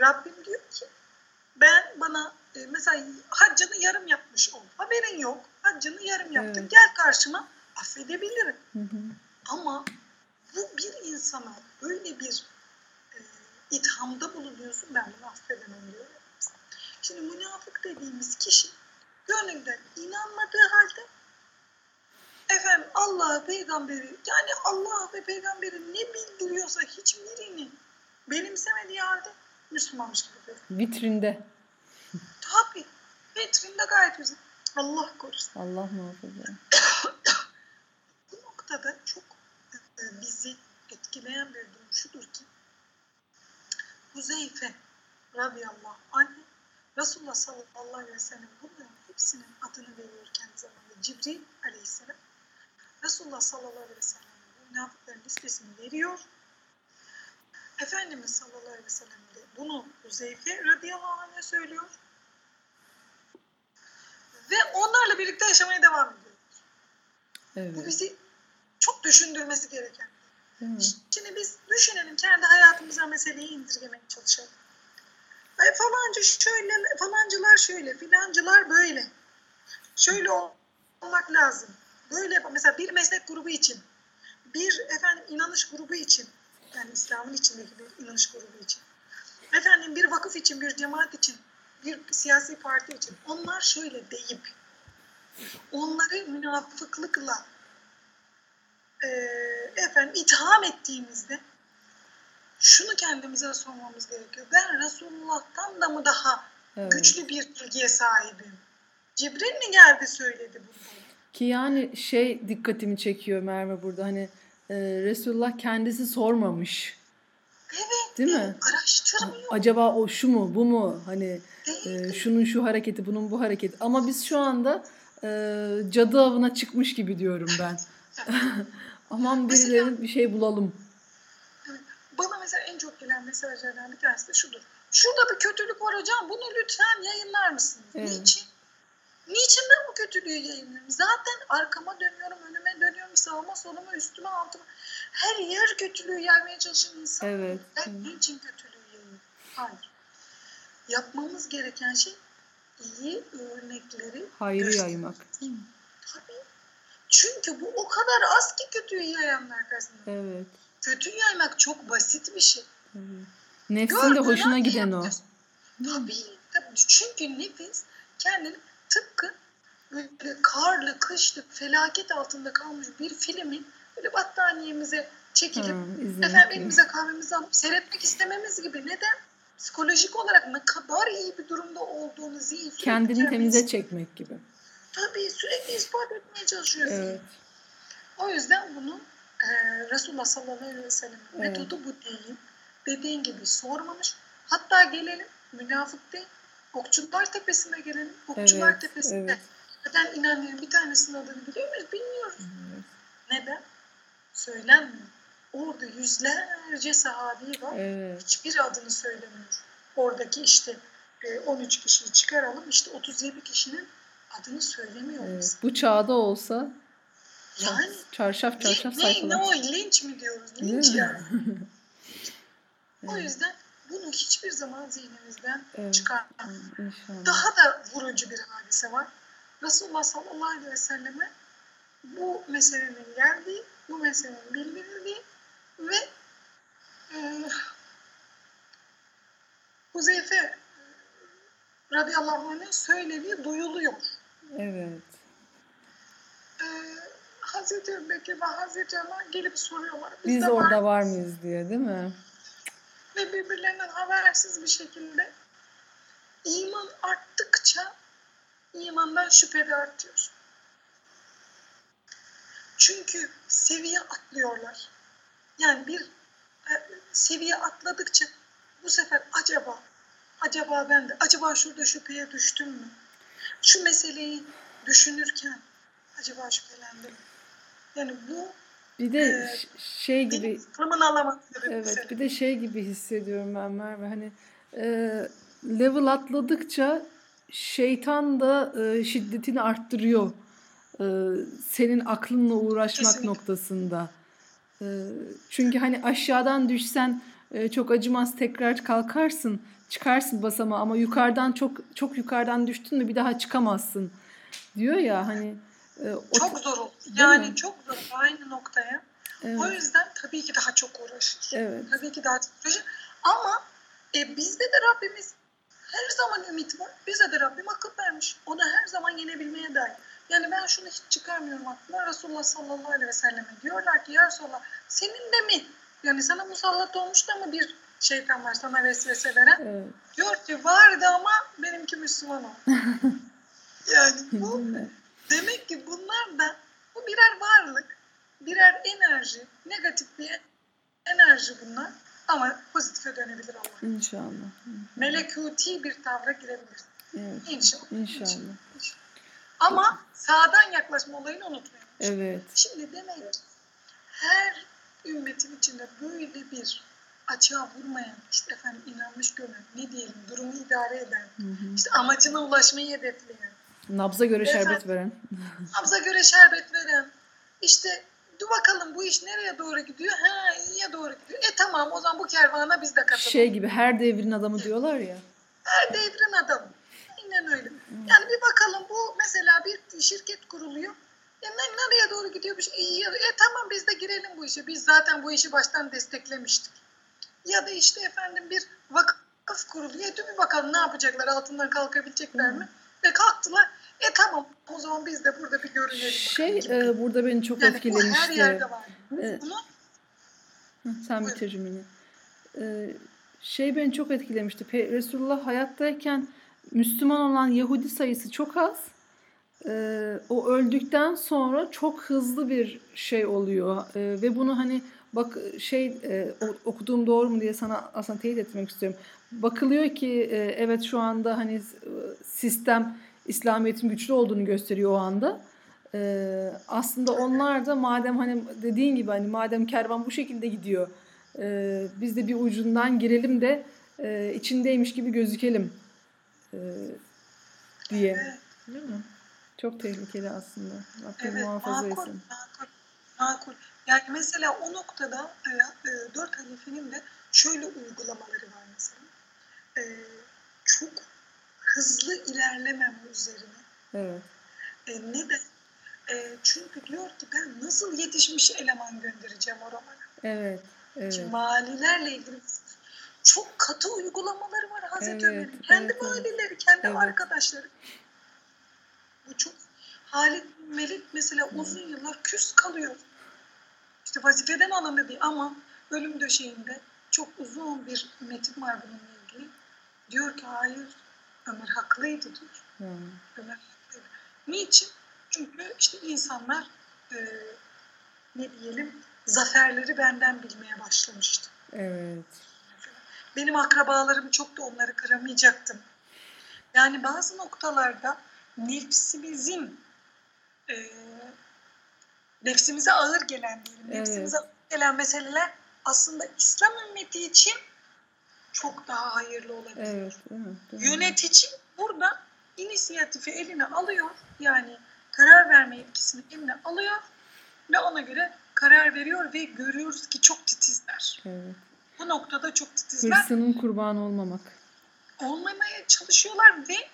Rabbim diyor ki ben bana e, mesela haccını yarım yapmış ol. Haberin yok. Haccını yarım yaptın. Evet. Gel karşıma affedebilirim. Hı hı. Ama bu bir insana böyle bir e, ithamda bulunuyorsun ben bunu affedemem diyor. Şimdi münafık dediğimiz kişi gönlünden inanmadığı halde efendim Allah peygamberi yani Allah ve peygamberi ne bildiriyorsa hiçbirini benimsemediği halde Müslümanmış gibi görüyor. Vitrinde. Tabii. Vitrinde gayet güzel. Allah korusun. Allah muhafaza. Bu noktada çok e, bizi etkileyen bir durum şudur ki Huzeyfe radıyallahu anh Resulullah sallallahu aleyhi ve sellem bunların hepsinin adını veriyor kendi zamanında. Cibril aleyhisselam Resulullah sallallahu aleyhi ve sellem münafıkların listesini veriyor. Efendimiz sallallahu aleyhi ve sellem de bunu Huzeyfe radıyallahu anh'a söylüyor. Ve onlarla birlikte yaşamaya devam ediyor. Evet. Bu bizi düşündürmesi gereken. Hmm. Şimdi biz düşünelim kendi hayatımıza meseleyi indirgemeye çalışalım. E, falanca şöyle, falancılar şöyle, filancılar böyle. Şöyle olmak lazım. Böyle. Mesela bir meslek grubu için, bir efendim inanış grubu için, yani İslam'ın içindeki bir inanış grubu için, efendim bir vakıf için, bir cemaat için, bir siyasi parti için, onlar şöyle deyip, onları münafıklıkla e, efendim itham ettiğimizde şunu kendimize sormamız gerekiyor. Ben Resulullah'tan da mı daha Evet. Güçlü bir bilgiye sahibim. Cibril mi geldi söyledi bunu? Ki yani şey dikkatimi çekiyor Merve burada hani e, Resulullah kendisi sormamış. Evet. Değil mi? Araştırmıyor. Acaba o şu mu bu mu hani e, şunun şu hareketi bunun bu hareketi ama biz şu anda e, cadı avına çıkmış gibi diyorum ben. *laughs* Aman birilerinin bir şey bulalım. Bana mesela en çok gelen mesajlardan bir tanesi de şudur. Şurada bir kötülük var hocam bunu lütfen yayınlar mısınız? Evet. Niçin? Niçin ben bu kötülüğü yayınlıyorum? Zaten arkama dönüyorum, önüme dönüyorum, sağıma, soluma, üstüme, altıma. Her yer kötülüğü yaymaya çalışan insan. Evet. Ben niçin kötülüğü yayıyorum? Hayır. Yapmamız gereken şey iyi örnekleri Hayrı yaymak. Tabii. Çünkü bu o kadar az ki kötüyü yayanlar karşısında. Evet. Kötü yaymak çok basit bir şey. Evet. Nefsin de hoşuna giden o. Tabii, tabii. Çünkü nefis kendini tıpkı böyle karlı, kışlık, felaket altında kalmış bir filmin böyle battaniyemize çekilip hmm, efendim elimize kahvemizi alıp seyretmek istememiz gibi. Neden? Psikolojik olarak ne kadar iyi bir durumda olduğunu zihin Kendini temize çekmek gibi. Tabii sürekli ispat etmeye çalışıyorsun. Evet. O yüzden bunu e, Resulullah sallallahu aleyhi ve sellem evet. metodu bu değil. Dediğin gibi sormamış. Hatta gelelim münafık değil Okçular Tepesi'ne gelelim. Okçular evet, Tepesi'nde. Evet. Neden inanların bir tanesinin adını biliyor muyuz? Bilmiyoruz. Evet. Neden? Söylenmiyor. Orada yüzlerce sahabi var. Evet. Hiçbir adını söylemiyor. Oradaki işte 13 e, kişiyi çıkaralım. İşte 37 kişinin adını söylemiyor evet. Bu çağda olsa yani çarşaf çarşaf ne, sayfalar. Ne o linç mi diyoruz? Linç yani. *laughs* o yüzden bunu hiçbir zaman zihnimizden evet. çıkarmayalım. Daha da vurucu bir hadise var. Resulullah sallallahu aleyhi ve selleme bu meselenin geldiği, bu meselenin bildirildiği ve e, Huzeyfe e, radıyallahu anh'ın söylediği duyuluyor. Evet. Ee, Hazreti Bekir ve Hazreti Ömer gelip soruyorlar. Biz, Biz orada var, var mıyız diye değil mi? Ve birbirlerinden habersiz bir şekilde iman arttıkça imandan şüphede artıyor. Çünkü seviye atlıyorlar. Yani bir e, seviye atladıkça bu sefer acaba acaba ben de acaba şurada şüpheye düştüm mü? Şu meseleyi düşünürken acaba şüphelendim mi? Yani bu bir de e, şey gibi evet mesela. bir de şey gibi hissediyorum ben Merve hani e, level atladıkça şeytan da e, şiddetini arttırıyor e, senin aklınla uğraşmak Kesinlikle. noktasında e, çünkü hani aşağıdan düşsen e, çok acımaz tekrar kalkarsın çıkarsın basama ama yukarıdan çok çok yukarıdan düştün mü bir daha çıkamazsın diyor ya hani e, çok zor. Yani mi? çok zor aynı noktaya. Evet. O yüzden tabii ki daha çok uğraşır. Evet. Tabii ki daha çok uğraşır. Ama e, bizde de Rabbimiz her zaman ümit var. Bize de Rabbim akıl vermiş. O da her zaman yenebilmeye dair. Yani ben şunu hiç çıkarmıyorum aklıma. Resulullah sallallahu aleyhi ve selleme diyorlar ki ya Resulallah senin de mi? Yani sana musallat olmuş da mı bir şeytan var sana vesvese veren? Evet. Diyor ki vardı ama benimki Müslüman oldu. *laughs* yani bu demek ki bunlar da bu birer varlık, birer enerji, negatif bir enerji bunlar. Ama pozitife dönebilir Allah. İnşallah. Melekuti bir tavra girebilir. Evet. İnşallah. İnşallah. İnşallah. Ama sağdan yaklaşma olayını unutmayın. Evet. Şimdi demek her ümmetin içinde böyle bir açığa vurmayan, işte efendim inanmış gören, ne diyelim durumu idare eden, hı hı. işte amacına ulaşmayı hedefleyen. Nabza göre efendim, şerbet veren. nabza göre şerbet veren. İşte dur bakalım bu iş nereye doğru gidiyor? Ha iyiye doğru gidiyor. E tamam o zaman bu kervana biz de katılalım. Şey gibi her devrin adamı diyorlar ya. Her devrin adamı. Aynen öyle. Yani bir bakalım bu mesela bir şirket kuruluyor. E nereye doğru gidiyor? İyi, e tamam biz de girelim bu işe. Biz zaten bu işi baştan desteklemiştik. Ya da işte efendim bir vakıf kuruluyor. E dur bir bakalım ne yapacaklar? Altından kalkabilecekler mi? Ve kalktılar. E tamam o zaman biz de burada bir görelim. Şey e, burada beni çok yani etkilemişti. Bu her yerde var. E, Bunu, sen bitir cümleni. E, şey beni çok etkilemişti. Resulullah hayattayken Müslüman olan Yahudi sayısı çok az. Ee, o öldükten sonra çok hızlı bir şey oluyor ee, ve bunu hani bak şey e, okuduğum doğru mu diye sana aslında teyit etmek istiyorum. Bakılıyor ki e, evet şu anda hani sistem İslamiyet'in güçlü olduğunu gösteriyor o anda. Ee, aslında onlar da madem hani dediğin gibi hani madem kervan bu şekilde gidiyor e, biz de bir ucundan girelim de e, içindeymiş gibi gözükelim e, diye. Değil mi? Çok tehlikeli aslında. Rabbim evet, muhafaza makul, etsin. Makul, makul. Yani mesela o noktada e, e, dört halifenin de şöyle uygulamaları var mesela. E, çok hızlı ilerlemem üzerine. Evet. E, neden? E, çünkü diyor ki ben nasıl yetişmiş eleman göndereceğim oralara. Evet. evet. Şimdi valilerle ilgili çok katı uygulamaları var Hazreti evet, Ömer'in. Kendi evet, valileri, kendi evet. arkadaşları. Bu çok Halid Melik mesela uzun yıllar küs kalıyor. İşte vazifeden alındı ama ölüm döşeğinde çok uzun bir metin var bununla ilgili. Diyor ki hayır Ömer haklıydı diyor. Hmm. Ömer haklıydı. Niçin? Çünkü işte insanlar e, ne diyelim zaferleri benden bilmeye başlamıştı. Evet. Benim akrabalarım çok da onları kıramayacaktım. Yani bazı noktalarda nefsimizin e, nefsimize ağır gelen diyelim, evet. nefsimize ağır gelen meseleler aslında İslam ümmeti için çok daha hayırlı olabilir. Evet, değil mi? Değil mi? Yönetici burada inisiyatifi eline alıyor. Yani karar verme yetkisini eline alıyor ve ona göre karar veriyor ve görüyoruz ki çok titizler. Evet. Bu noktada çok titizler. Hırsının kurbanı olmamak. Olmamaya çalışıyorlar ve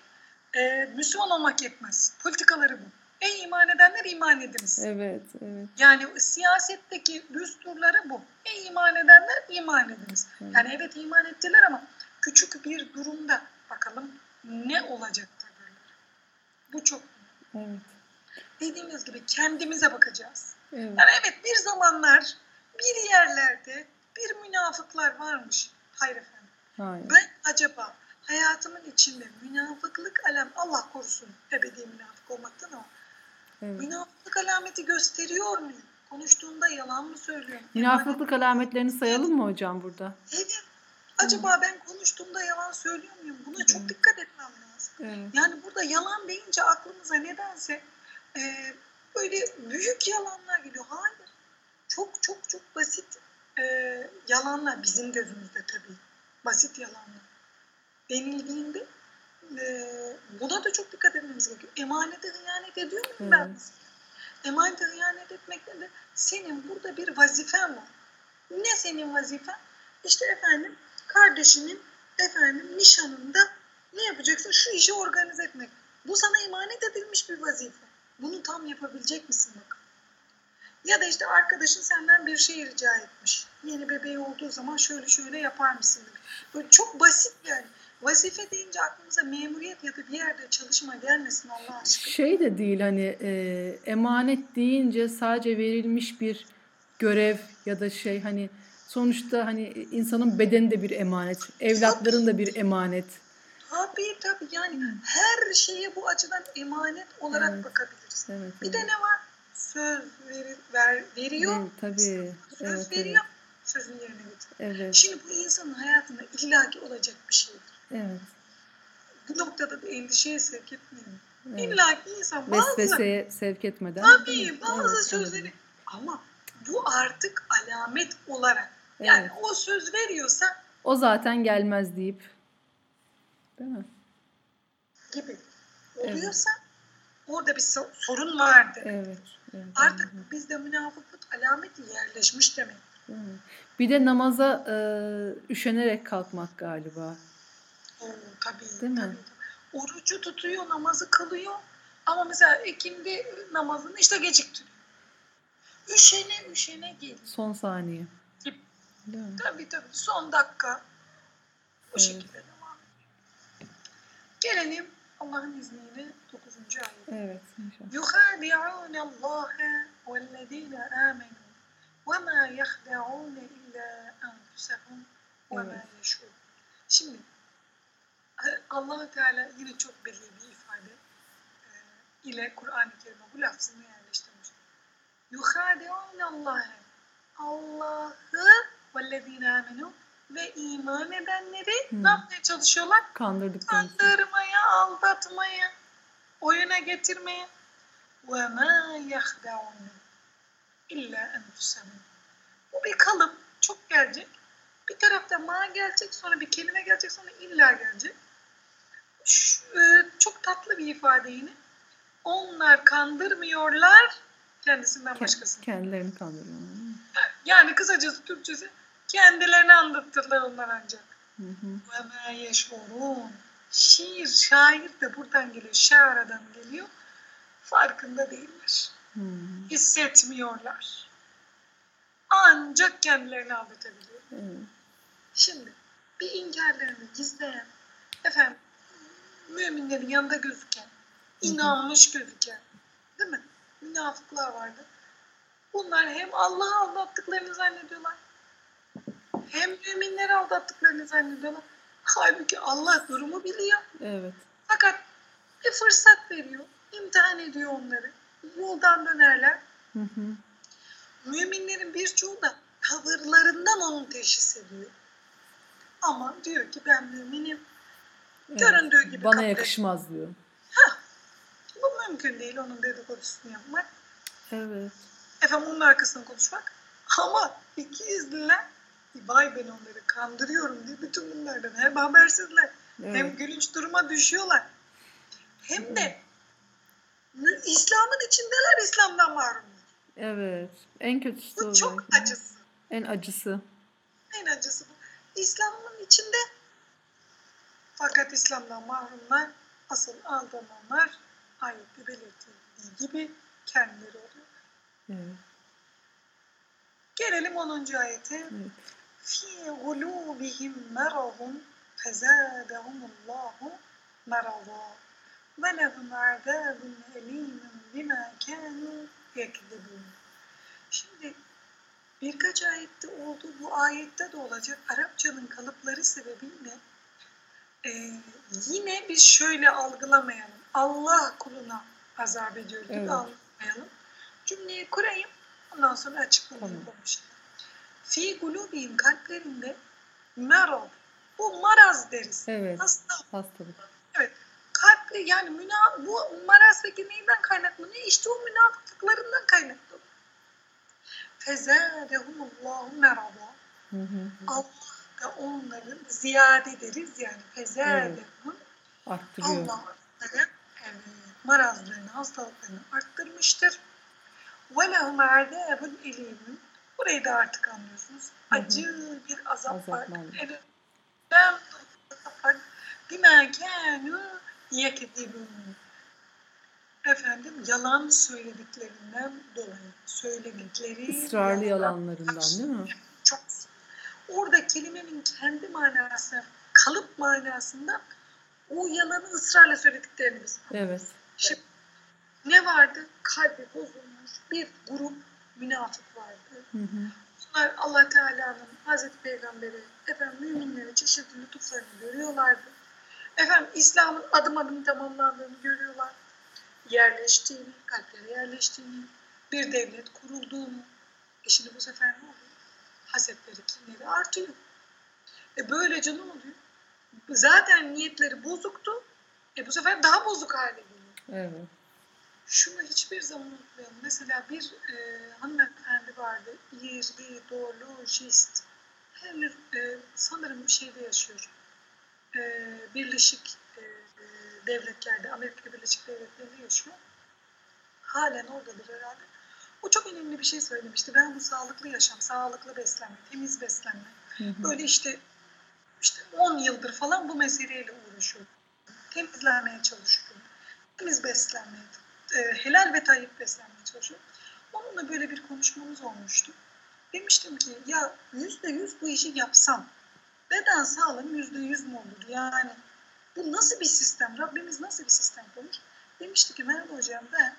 e, Müslüman olmak yetmez. Politikaları bu. Ey iman edenler iman ediniz. Evet, evet. Yani siyasetteki düsturları bu. Ey iman edenler iman ediniz. Evet. Yani evet iman ettiler ama küçük bir durumda bakalım ne olacak tavırları. Bu çok Evet. Dediğimiz gibi kendimize bakacağız. Evet. Yani evet bir zamanlar bir yerlerde bir münafıklar varmış. Hayır efendim. Hayır. Ben acaba hayatımın içinde münafıklık alem Allah korusun ebedi münafık olmaktan ama evet. münafıklık alameti gösteriyor muyum? Konuştuğunda yalan mı söylüyorum? Münafıklık alametlerini sayalım mı hocam burada? Evet. Acaba ben konuştuğumda yalan söylüyor muyum? Buna çok dikkat etmem lazım. Evet. Yani burada yalan deyince aklımıza nedense e, böyle büyük yalanlar geliyor. Hayır. Çok çok çok basit e, yalanlar bizim gözümüzde tabii. Basit yalanlar. Denildiğinde e, buna da çok dikkat etmemiz gerekiyor. Emanete hıyanet ediyor muyum hmm. ben? Emanete hıyanet etmekte de senin burada bir vazifen var. Ne senin vazifen? İşte efendim kardeşinin efendim nişanında ne yapacaksın? Şu işi organize etmek. Bu sana emanet edilmiş bir vazife. Bunu tam yapabilecek misin bak? Ya da işte arkadaşın senden bir şey rica etmiş. Yeni bebeği olduğu zaman şöyle şöyle yapar mısın? Böyle çok basit yani. Vazife deyince aklımıza memuriyet ya da bir yerde çalışma gelmesin Allah aşkına. Şey de değil hani e, emanet deyince sadece verilmiş bir görev ya da şey hani sonuçta hani insanın bedeni de bir emanet, evlatların da bir emanet. Tabii tabii yani her şeye bu açıdan emanet olarak evet. bakabiliriz. Evet, bir evet. de ne var? Söz verir, ver, veriyor. Evet, tabii. Söz evet, veriyor. Evet. Sözün yerine getiriyor. Evet. Şimdi bu insanın hayatında illaki olacak bir şeydir. Evet. Bu noktada da endişeye sevk etmeyin. Evet. İlla ki insan bazı... Vesveseye sevk etmeden. Tabii bazı evet, sözleri... Evet. Ama bu artık alamet olarak. Yani evet. o söz veriyorsa... O zaten gelmez deyip Değil mi? Gibi. Oluyorsa evet. orada bir sorun vardı. Evet. evet Artık evet. bizde münafıklık alameti yerleşmiş demek. Bir de namaza e, üşenerek kalkmak galiba. Oo, tabii. Değil tabii. mi? Orucu tutuyor, namazı kılıyor. Ama mesela ikindi namazını işte geciktiriyor. Üşene üşene gel. Son saniye. Değil mi? Tabii tabii. Son dakika. Bu evet. şekilde. Gelelim Allah'ın izniyle 9. ayet. Evet inşallah. يُخَادِعُونَ اللّٰهَ وَالَّذ۪ينَ آمَنُوا وَمَا يَخْدَعُونَ اِلَّا أَنْفُسَهُمْ وَمَا يَشْعُرُونَ Şimdi *laughs* allah Teala yine çok belli bir ifade e, ile Kur'an-ı Kerim'e bu lafzını yerleştirmiş. يُخَادِعُونَ اللّٰهَ Allah'ı وَالَّذ۪ينَ آمَنُوا ve iman edenleri hmm. ne yapmaya çalışıyorlar? Kandırdıklarını. Kandırmaya, aldatmaya, oyuna getirmeye. وَمَا يَخْدَعُونَ اِلَّا اَنْفُسَهُمْ Bu bir kalıp, çok gelecek. Bir tarafta ma gelecek, sonra bir kelime gelecek, sonra illa gelecek. şu, e, çok tatlı bir ifade yine. Onlar kandırmıyorlar kendisinden başkasını. Kendilerini kandırıyorlar. Yani kısacası Türkçesi kendilerini anlatırlar onlar ancak. Ve ma yeşurun. Şiir, şair de buradan geliyor. Şairadan geliyor. Farkında değiller. Hmm. Hissetmiyorlar. Ancak kendilerini aldatabiliyor. Hmm. Şimdi bir inkarlarını gizleyen, efendim müminlerin yanında gözüken, inanmış gözüken, değil mi? Münafıklar vardı. Bunlar hem Allah'ı aldattıklarını zannediyorlar, hem müminleri aldattıklarını zannediyorlar. Halbuki Allah durumu biliyor. Evet. Fakat bir fırsat veriyor, imtihan ediyor onları. Yoldan dönerler. Hı hı. Müminlerin birçoğu da tavırlarından onu teşhis ediyor. Ama diyor ki ben müminim. Göründüğü gibi Bana yakışmaz ediyor. diyor. Ha, bu mümkün değil onun dedikodusunu yapmak. Evet. Efendim onun arkasından konuşmak. Ama iki izliler vay ben onları kandırıyorum diye bütün bunlardan hem habersizler evet. hem gülünç duruma düşüyorlar. Hem de İslam'ın içindeler İslam'dan mahrum. Evet. En kötüsü Bu çok acısı. En acısı. En acısı bu. İslam'ın içinde fakat İslam'dan mahrumlar asıl aldananlar ayette belirtildiği gibi kendileri oluyor. Evet. Gelelim 10. ayete. Evet. Fi gulubihim meradun fezâdehumullahu merada ve lehum azâbun elîmun bimâ kânû yekzibûn. Şimdi birkaç ayette oldu, bu ayette de olacak. Arapçanın kalıpları sebebiyle e, yine biz şöyle algılamayalım. Allah kuluna azap ediyor gibi evet. algılamayalım. Cümleyi kurayım, ondan sonra açıklamayı tamam. Fi gulubihim kalplerinde merad. Bu maraz deriz. Evet. Hastalık. Hastalık. Evet. Kalpli yani müna, bu maraz peki neyden kaynaklı? Ne? İşte o münafıklıklarından kaynaklı. Fezâdehumullahu merada. Allah da onların ziyade deriz yani. Fezâdehum. Evet. Arttırıyor. Allah onların marazlarını, hastalıklarını arttırmıştır. Ve lehum azâbun elîmün. Burayı da artık anlıyorsunuz. Acı bir azap var. Elimden bimâ kânû yekdibûn. Efendim yalan söylediklerinden dolayı söyledikleri ısrarlı yalanlarından değil mi? Orada kelimenin kendi manası kalıp manasında o yalanı ısrarla söylediklerini biz Evet. Şimdi ne vardı? Kalbi bozulmuş bir grup münafık vardı. Hı hı. Bunlar Allah Teala'nın Hazreti Peygamber'i, efendim müminleri çeşitli lütuflarını görüyorlardı. Efendim İslam'ın adım adım tamamlandığını görüyorlar. Yerleştiğini, kalplere yerleştiğini, bir devlet kurulduğunu. E şimdi bu sefer ne oluyor? Hasetleri, kinleri artıyor. E böylece ne oluyor? Zaten niyetleri bozuktu. E bu sefer daha bozuk hale geliyor. Evet şunu hiçbir zaman unutmayalım. Mesela bir e, hanımefendi vardı. İrli, doğolojist. Henüz e, sanırım bir şeyde yaşıyor. E, Birleşik e, Devletler'de, Amerika Birleşik Devletleri'nde yaşıyor. Halen oradadır herhalde. O çok önemli bir şey söylemişti. Ben bu sağlıklı yaşam, sağlıklı beslenme, temiz beslenme. Hı hı. Böyle işte işte 10 yıldır falan bu meseleyle uğraşıyorum. Temizlenmeye çalışıyorum. Temiz beslenmeye e, helal ve tayyip beslenmeye çalışıyorum. Onunla böyle bir konuşmamız olmuştu. Demiştim ki ya yüzde yüz bu işi yapsam beden sağlığım yüzde yüz mü olur? Yani bu nasıl bir sistem? Rabbimiz nasıl bir sistem kurmuş? Demişti ki Merve Hocam ben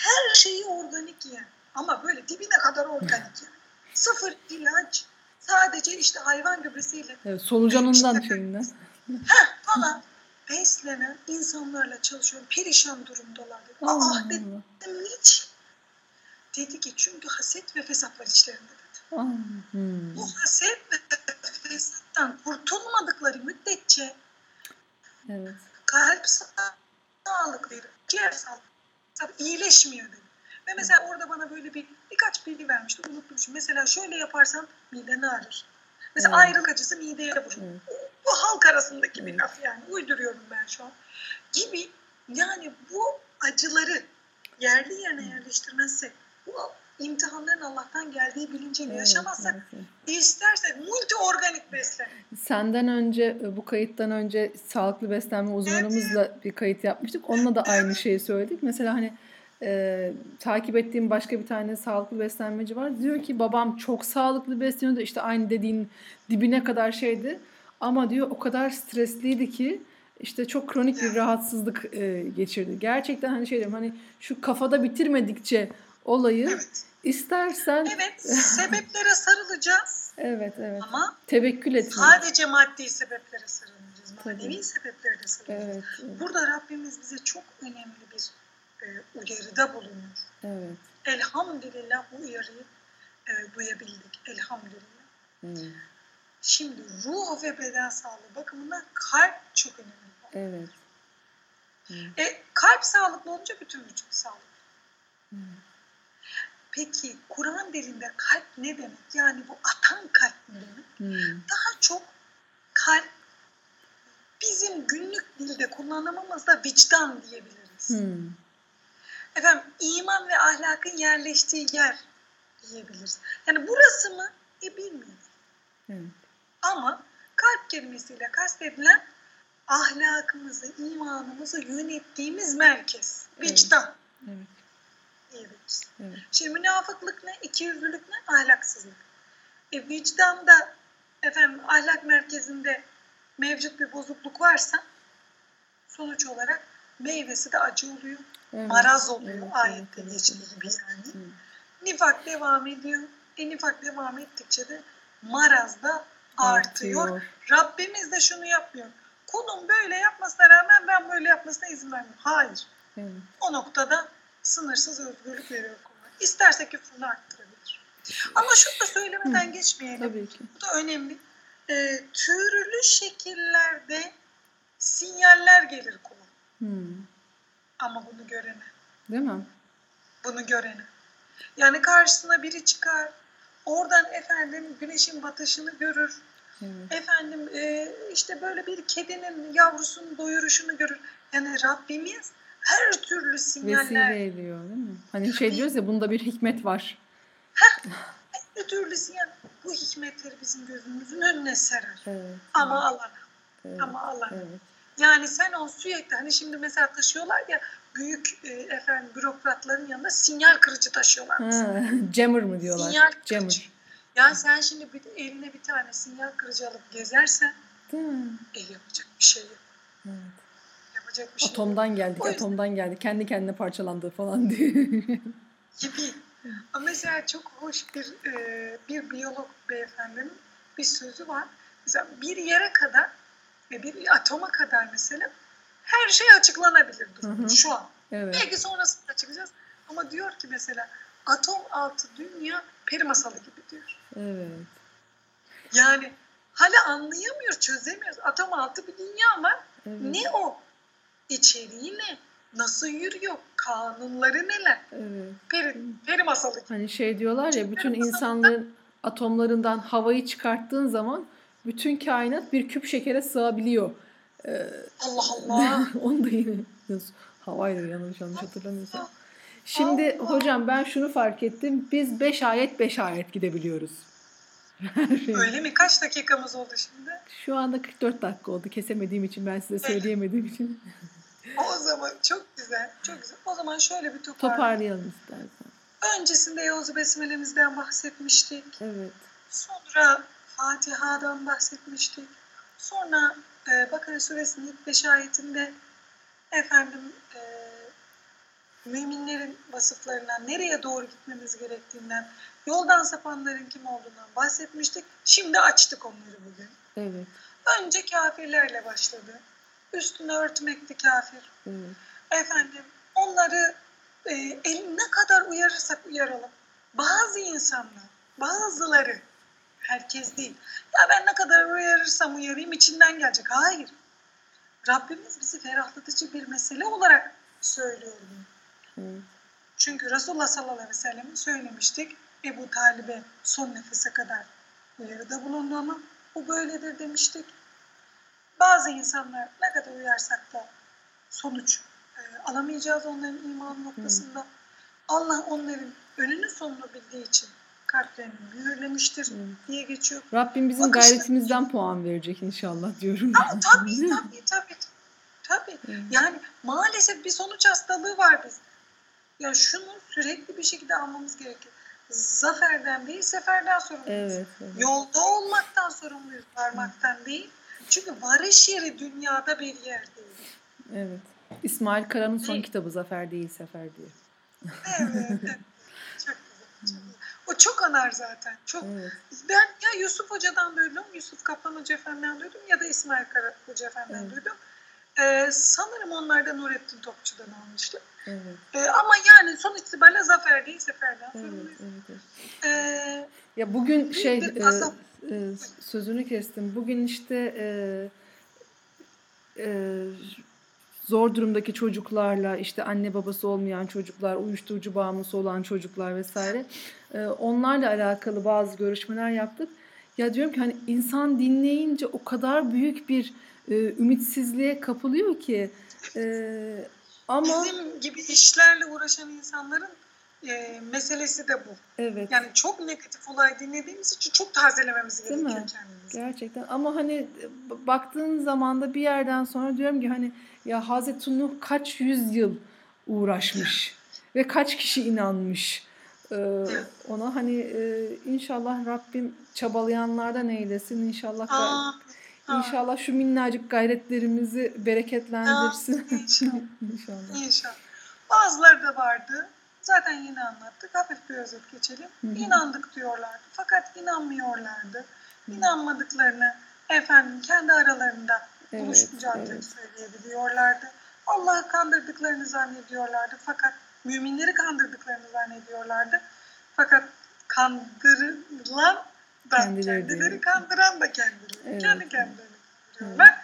her şeyi organik yiyen ama böyle dibine kadar organik yiyen. *laughs* Sıfır ilaç, sadece işte hayvan gübresiyle. Evet, solucanından şeyinden. *laughs* Heh, falan beslenen insanlarla çalışıyorum. Perişan durumdalar. Dedi. Allah Allah. dedim niçin? Dedi ki çünkü haset ve fesat var içlerinde dedi. Hmm. Bu haset ve fesattan kurtulmadıkları müddetçe Evet. kalp sağlıkları, ciğer sağlıkları iyileşmiyor dedi. Ve mesela orada bana böyle bir birkaç bilgi vermişti. Unuttum şimdi. Mesela şöyle yaparsan miden ağrır. Mesela Evet. ayrılık acısı mideye vurur. Evet. Bu halk arasındaki bir laf yani. Uyduruyorum ben şu an. Gibi yani bu acıları yerli yerine yerleştirmezsek, bu imtihanların Allah'tan geldiği bilinciyle Evet, yaşamazsak, evet, evet. istersek multi organik beslenme. Senden önce e, bu kayıttan önce sağlıklı beslenme uzmanımızla bir kayıt yapmıştık. Onunla da aynı şeyi söyledik. Mesela hani e, takip ettiğim başka bir tane sağlıklı beslenmeci var. Diyor ki babam çok sağlıklı besleniyordu. İşte aynı dediğin dibine kadar şeydi. Ama diyor o kadar stresliydi ki işte çok kronik bir rahatsızlık e, geçirdi. Gerçekten hani şey diyorum hani şu kafada bitirmedikçe olayı Evet. istersen Evet, sebeplere sarılacağız evet evet ama tevekkül etmek. sadece maddi sebeplere sarılmayacağız. Manevi Tabii. sebeplere de sarılacağız. Evet, evet, Burada Rabbimiz bize çok önemli bir e, uyarıda bulunuyor. evet. Elhamdülillah bu uyarıyı e, duyabildik. Elhamdülillah. evet. Şimdi ruh ve beden sağlığı bakımından kalp çok önemli. Evet. E, kalp sağlıklı olunca bütün vücut sağlıklı. Hmm. Peki Kur'an dilinde kalp ne demek? Yani bu atan kalp ne demek? Hmm. Daha çok kalp bizim günlük dilde kullanımımızda vicdan diyebiliriz. Hmm. Efendim iman ve ahlakın yerleştiği yer diyebiliriz. Yani burası mı? E bilmiyorum. Evet. Ama kalp kelimesiyle kastedilen ahlakımızı, imanımızı yönettiğimiz merkez. Evet. Vicdan Evet. Diyebiliriz. Evet. Şimdi münafıklık ne? İkiyüzlülük ne? Ahlaksızlık. E vicdanda efendim ahlak merkezinde mevcut bir bozukluk varsa sonuç olarak meyvesi de acı oluyor. Evet. Maraz oluyor Evet, ayette evet, evet, geçtiği evet. gibi yani. Hı. Nifak devam ediyor. E nifak devam ettikçe de maraz da artıyor. Artıyor. Rabbimiz de şunu yapmıyor. Kulum böyle yapmasına rağmen ben böyle yapmasına izin vermiyorum. Hayır. Evet. O noktada sınırsız özgürlük veriyor kuluna. İsterse küfrünü arttırabilir. Ama şunu da söylemeden geçmeyelim. Tabii ki. Bu da önemli. Ee, türlü şekillerde sinyaller gelir. Hmm. Ama bunu görene. Değil mi? Bunu görene. Yani karşısına biri çıkar. Oradan efendim güneşin batışını görür. Evet. Efendim e, işte böyle bir kedinin yavrusunun doyuruşunu görür. Yani Rabbimiz her türlü sinyaller, Vesile ediyor değil mi? Hani şey diyoruz ya bunda bir hikmet var. her türlü sinyal bu hikmetleri bizim gözümüzün önüne serer. Evet. Ama Allah Evet. ama Allah. Evet. Yani sen o sürekli hani şimdi mesela taşıyorlar ya büyük e, efendim bürokratların yanında sinyal kırıcı taşıyorlar. Ha, *laughs* jammer mı diyorlar? Sinyal kırıcı. Jammer. Yani sen şimdi bir, eline bir tane sinyal kırıcı alıp gezersen Değil mi? e, yapacak bir şey yok. Evet. Yapacak bir şey yok. Atomdan geldik, O yüzden- atomdan geldik. Kendi kendine parçalandı falan diye. *laughs* gibi. Ama mesela çok hoş bir e, bir biyolog beyefendinin bir sözü var. Mesela bir yere kadar ve bir atoma kadar mesela her şey açıklanabilir hı. şu an. evet. Belki sonrasında çıkacağız. Ama diyor ki mesela atom altı dünya peri masalı gibi diyor. Evet. Yani hala anlayamıyor, çözemiyoruz. Atom altı bir dünya var. Evet. Ne o? İçeriği ne? Nasıl yürüyor? Kanunları neler? Evet. Peri, peri masalı. Hani şey diyorlar ya bütün Çünkü insanların atomlarından havayı çıkarttığın zaman bütün kainat bir küp şekere sığabiliyor. Allah *laughs* Allah. Onu da yine havayla yanlış yanlış hatırlamıyorsam. Şimdi Allah. hocam ben şunu fark ettim. Biz 5 ayet 5 ayet gidebiliyoruz. *laughs* Öyle mi? Kaç dakikamız oldu şimdi? Şu anda 44 dakika oldu. Kesemediğim için ben size söyleyemediğim için. O zaman çok güzel, çok güzel. O zaman şöyle bir toparlayalım. Toparlayalım istersen. Öncesinde Yavuz Besmele'mizden bahsetmiştik. Evet. Sonra Fatiha'dan bahsetmiştik. Sonra e, Bakara suresinin ilk beş ayetinde efendim e, müminlerin vasıflarından, nereye doğru gitmemiz gerektiğinden, yoldan sapanların kim olduğundan bahsetmiştik. Şimdi açtık onları bugün. Evet. Önce kafirlerle başladı. Üstünü örtmekti kafir. Evet. Efendim onları e, el, ne kadar uyarırsak uyaralım. Bazı insanlar, bazıları, herkes değil. Ya ben ne kadar uyarırsam uyarayım içinden gelecek. Hayır. Rabbimiz bizi ferahlatıcı bir mesele olarak söylüyor bunu. Evet. Çünkü Resulullah sallallahu aleyhi ve sellem'in söylemiştik. Ebu Talib'e son nefese kadar uyarıda bulundu ama bu böyledir demiştik. Bazı insanlar ne kadar uyarsak da sonuç e, alamayacağız onların iman noktasında. Allah onların önünü sonunu bildiği için kalplerini mühürlemiştir Evet. diye geçiyor. Rabbim bizim Bakışlar- gayretimizden puan verecek inşallah diyorum. Ama tabii tabii tabii. Tabii. Evet. Yani maalesef bir sonuç hastalığı var biz. Ya şunu sürekli bir şekilde almamız gerekiyor. Zaferden değil, seferden sorumluyuz. Evet. evet. Yolda olmaktan sorumluyuz, varmaktan değil. Çünkü varış yeri dünyada bir yer değil. Evet. İsmail Kara'nın son Değil. kitabı Zafer değil Sefer diye. Evet, evet. *laughs* Çok güzel. Çok güzel. O çok anar zaten. Çok. Evet. Ben ya Yusuf Hoca'dan duydum, Yusuf Kaplan Hoca Efendi'den duydum ya da İsmail Kara Hoca Efendi'den Evet. duydum. Ee, sanırım onlar da Nurettin Topçu'dan almıştı. Evet. Ee, ama yani son itibariyle zafer değil, seferden Evet, sorumluyuz. evet, evet. Ee, Ya bugün Bir şey de e. e, sözünü kestim. Bugün işte e, e, zor durumdaki çocuklarla işte anne babası olmayan çocuklar, uyuşturucu bağımlısı olan çocuklar vesaire e, onlarla alakalı bazı görüşmeler yaptık. Ya diyorum ki hani insan dinleyince o kadar büyük bir e, ümitsizliğe kapılıyor ki e, ama Bizim gibi işlerle uğraşan insanların e, meselesi de bu. evet Yani çok negatif olay dinlediğimiz için çok tazelememiz Değil mi? gerekiyor kendimizi. Gerçekten ama hani baktığın zaman da bir yerden sonra diyorum ki hani ya Hazreti Nuh kaç yüzyıl uğraşmış ve kaç kişi inanmış Ee, ona hani e, inşallah Rabbim çabalayanlardan eylesin inşallah Aa, aa, inşallah şu minnacık gayretlerimizi bereketlendirsin Aa, inşallah. *laughs* inşallah. İnşallah. Bazıları da vardı. Zaten yine anlattık. Hafif bir özet geçelim. Hı hı. İnandık diyorlardı. Fakat inanmıyorlardı. İnanmadıklarını efendim kendi aralarında Evet, ancak evet. söyleyebiliyorlardı. Allah'ı kandırdıklarını zannediyorlardı. Fakat müminleri kandırdıklarını zannediyorlardı. Fakat kandırılan da Kendileri kendileri, kandıran da kendileri. Evet, Kendi evet. kendilerini kandırıyorlar.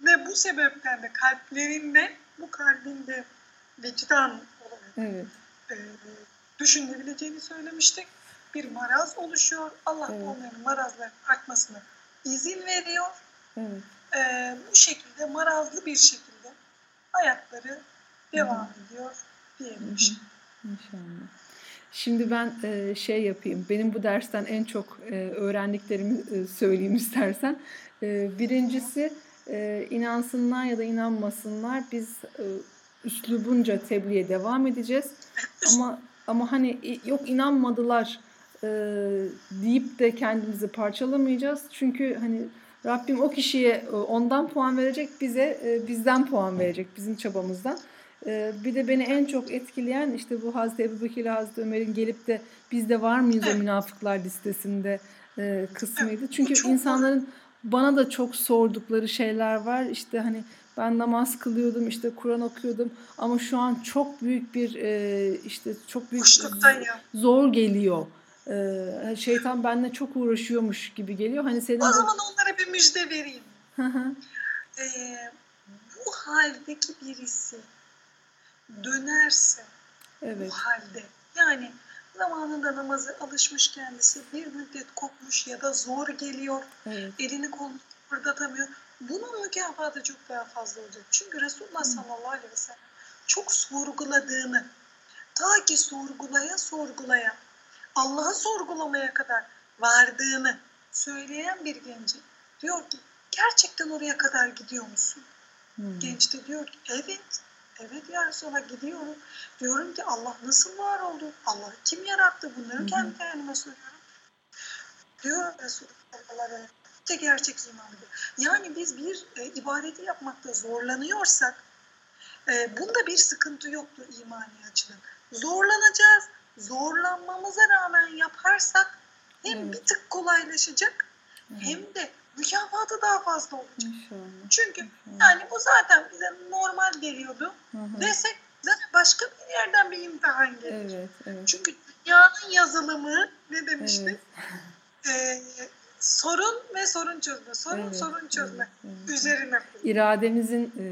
Ve bu sebepten de kalplerinde, bu kalbinde vicdan Evet. e, düşünebileceğini söylemiştik. Bir maraz oluşuyor. Allah Evet. onların marazların artmasına izin veriyor. Evet. E, bu şekilde marazlı bir şekilde hayatları devam ediyor diyelim. İnşallah. Şimdi ben e, şey yapayım. Benim bu dersten en çok e, öğrendiklerimi e, söyleyeyim istersen. Birincisi inansınlar ya da inanmasınlar biz üslubunca tebliğe devam edeceğiz. Ama ama hani yok inanmadılar e, deyip de kendimizi parçalamayacağız. Çünkü hani Rabbim o kişiye e, ondan puan verecek, bize e, bizden puan verecek bizim çabamızdan. Ee, Bir de beni en çok etkileyen işte bu Hazreti Ebu Bekir ile Hazreti Ömer'in gelip de biz de var mıyız o münafıklar listesinde e, kısmıydı. Çünkü insanların bana da çok sordukları şeyler var. İşte hani ben namaz kılıyordum, işte Kur'an okuyordum ama şu an çok büyük bir e, işte çok büyük zor geliyor. Ee, Şeytan benimle çok uğraşıyormuş gibi geliyor. Hani senin O zaman onlara bir müjde vereyim. E, bu haldeki birisi dönerse evet. bu halde. Yani zamanında namazı alışmış kendisi bir müddet kopmuş ya da zor geliyor. Evet. Elini kolunu kıpırdatamıyor. Bunun mükafatı çok daha fazla olacak. Çünkü Resulullah sallallahu aleyhi ve sellem çok sorguladığını ta ki sorgulaya sorgulaya Allah'ı sorgulamaya kadar vardığını söyleyen bir genci diyor ki gerçekten oraya kadar gidiyor musun? Hmm. Genç de diyor ki evet, evet ya Resulallah gidiyorum. Diyorum ki Allah nasıl var oldu? Allah kim yarattı bunları hı. kendi kendime soruyorum. Diyor Resulullah de gerçek iman ediyor. Yani biz bir e, ibadeti yapmakta zorlanıyorsak e, bunda bir sıkıntı yoktur imani açıdan. Zorlanacağız. Zorlanmamıza rağmen yaparsak hem Evet. bir tık kolaylaşacak Evet. hem de mükafatı daha fazla olacak. İnşallah. Çünkü İnşallah. yani bu zaten bize normal geliyordu Hı hı. desek zaten başka bir yerden bir imtihan gelir. Evet, evet. Çünkü dünyanın yazılımı ne demişti? Evet. Ee, sorun ve sorun çözme, sorun Evet, sorun çözme evet, evet. üzerine. İrademizin e,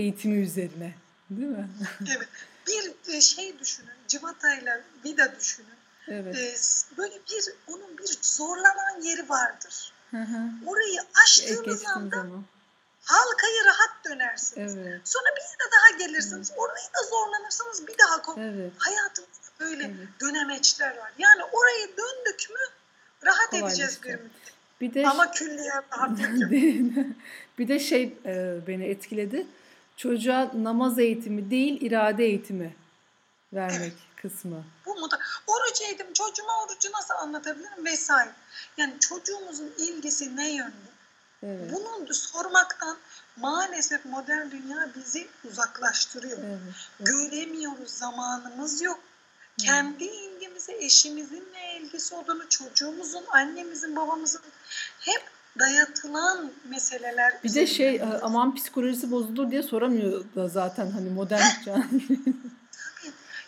eğitimi üzerine. Değil mi? *laughs* Evet. Bir e, şey düşünün, civatayla vida düşünün. Evet. S- böyle bir, onun bir zorlanan yeri vardır. Hı hı. Orayı E, aştığınız Geçtiğim anda zaman. halkayı rahat dönersiniz. Evet. Sonra bir yere daha gelirsiniz. Orayı da zorlanırsınız bir daha Evet. Hayatımızda böyle Evet. dönemeçler var. Yani orayı döndük mü rahat edeceğiz bir müddet. Bir de Ama külliyen rahat *laughs* bir de şey e, beni etkiledi. Çocuğa namaz eğitimi değil irade eğitimi vermek kısmı. Bu mu da oruç eğitim çocuğuma orucu nasıl anlatabilirim vesaire. Yani çocuğumuzun ilgisi ne yönde? Evet. Bunu sormaktan maalesef modern dünya bizi uzaklaştırıyor. Evet. Göremiyoruz, zamanımız yok. Kendi ilgimizi, eşimizin ne ilgisi olduğunu, çocuğumuzun, annemizin, babamızın hep dayatılan meseleler. Bir de şey e, aman psikolojisi bozulur diye soramıyor da zaten hani modern çağ. *laughs*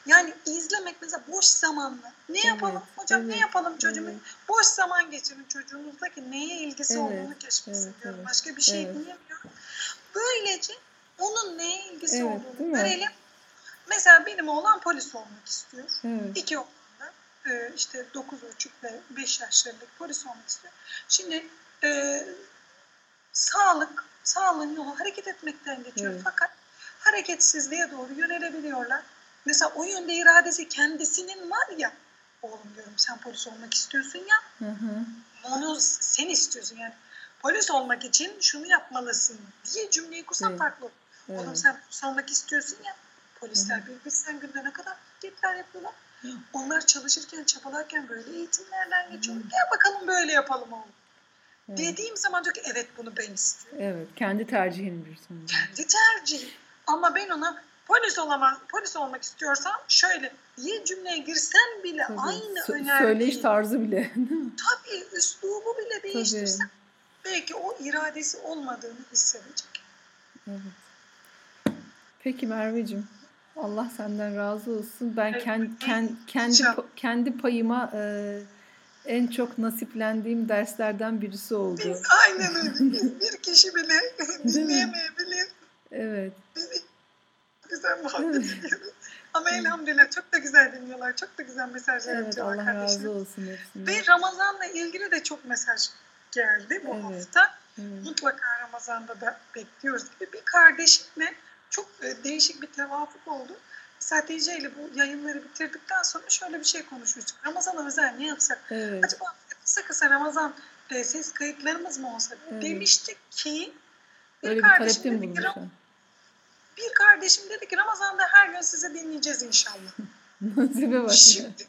Yani izlemek mesela boş zamanla. Ne Evet, yapalım hocam ne evet, yapalım çocuğumun? evet. Boş zaman geçirin çocuğunuzdaki neye ilgisi Evet, olduğunu keşfetsin evet, diyorum. Başka bir şey Evet. diyemiyorum. Böylece onun neye ilgisi Evet, olduğunu görelim. Mesela benim oğlan polis olmak istiyor. Evet. İki oğlan da e, işte 9,5 ve 5 yaşlarındaki polis olmak istiyor. Şimdi e, sağlık, sağlığın yolu hareket etmekten geçiyor. Evet. Fakat hareketsizliğe doğru yönelebiliyorlar. Mesela o yönde iradesi kendisinin var ya, oğlum diyorum sen polis olmak istiyorsun ya, Hı hı. onu sen istiyorsun yani. Polis olmak için şunu yapmalısın diye cümleyi kursan Evet. farklı olur. Oğlum sen polis olmak istiyorsun ya, polisler bir sen günde ne kadar hareketler yapıyorlar. Hı. Onlar çalışırken, çabalarken böyle eğitimlerden geçiyor. Gel bakalım böyle yapalım oğlum. Evet. Dediğim zaman diyor ki evet bunu ben istiyorum. Evet. Kendi tercihin bir sonucu. Kendi tercihi. Ama ben ona polis olamam, polis olmak istiyorsam şöyle diye cümleye girsen bile Tabii. aynı Sö- önermeyi, Söyleyiş tarzı bile. tabii üslubu bile Tabii. değiştirsen belki o iradesi olmadığını hissedecek. Evet. Peki Merveciğim. Allah senden razı olsun. Ben Evet, kendi kendi kendi kendi payıma e, en çok nasiplendiğim derslerden birisi oldu. Biz aynen öyle. Biz bir kişi bile *laughs* dinleyemeyebilir. Evet. Biz güzel muhabbet ediyoruz. Ama elhamdülillah çok da güzel dinliyorlar. Çok da güzel mesajlar Evet atıyorlar Allah razı kardeşlerim. olsun hepsine. Ve Ramazan'la ilgili de çok mesaj geldi bu Evet. hafta. Evet. Mutlaka Ramazan'da da bekliyoruz gibi. Bir kardeşimle çok e, değişik bir tevafuk oldu. Biz Hatice ile bu yayınları bitirdikten sonra şöyle bir şey konuşmuştuk. Ramazan'a özel ne yapsak? Evet. Acaba kısa kısa Ramazan e, ses kayıtlarımız mı olsa? Evet. Demiştik ki bir Öyle bir kardeşim mi dedi ki, bir kardeşim dedi ki Ramazan'da her gün sizi dinleyeceğiz inşallah. *laughs* Nasibe bak. Şimdi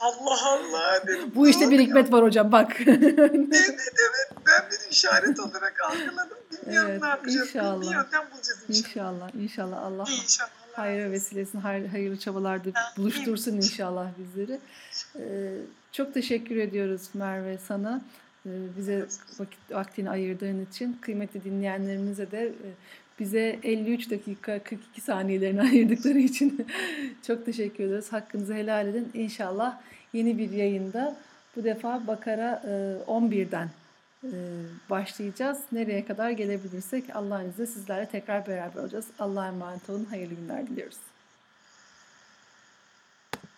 Allah Allah dedim. Bu işte bir hikmet var hocam bak. Evet evet ben bir işaret olarak algıladım. Bilmiyorum Evet, ne yapacağız. inşallah. Bir yöntem bulacağız inşallah. İnşallah. İnşallah Allah İnşallah. Allah hayra razı olsun. vesilesin, hayır, hayırlı çabalarda Amin. buluştursun inşallah bizleri. Ee, çok teşekkür ediyoruz Merve sana. Ee, bize vakit, vaktini ayırdığın için. Kıymetli dinleyenlerimize de e, bize 53 dakika 42 saniyelerini *laughs* ayırdıkları için *laughs* çok teşekkür ediyoruz. Hakkınızı helal edin. İnşallah yeni bir yayında bu defa Bakara e, 11'den e, başlayacağız. Nereye kadar gelebilirsek Allah'ın izniyle sizlerle tekrar beraber olacağız. Allah'a emanet olun. Hayırlı günler diliyoruz.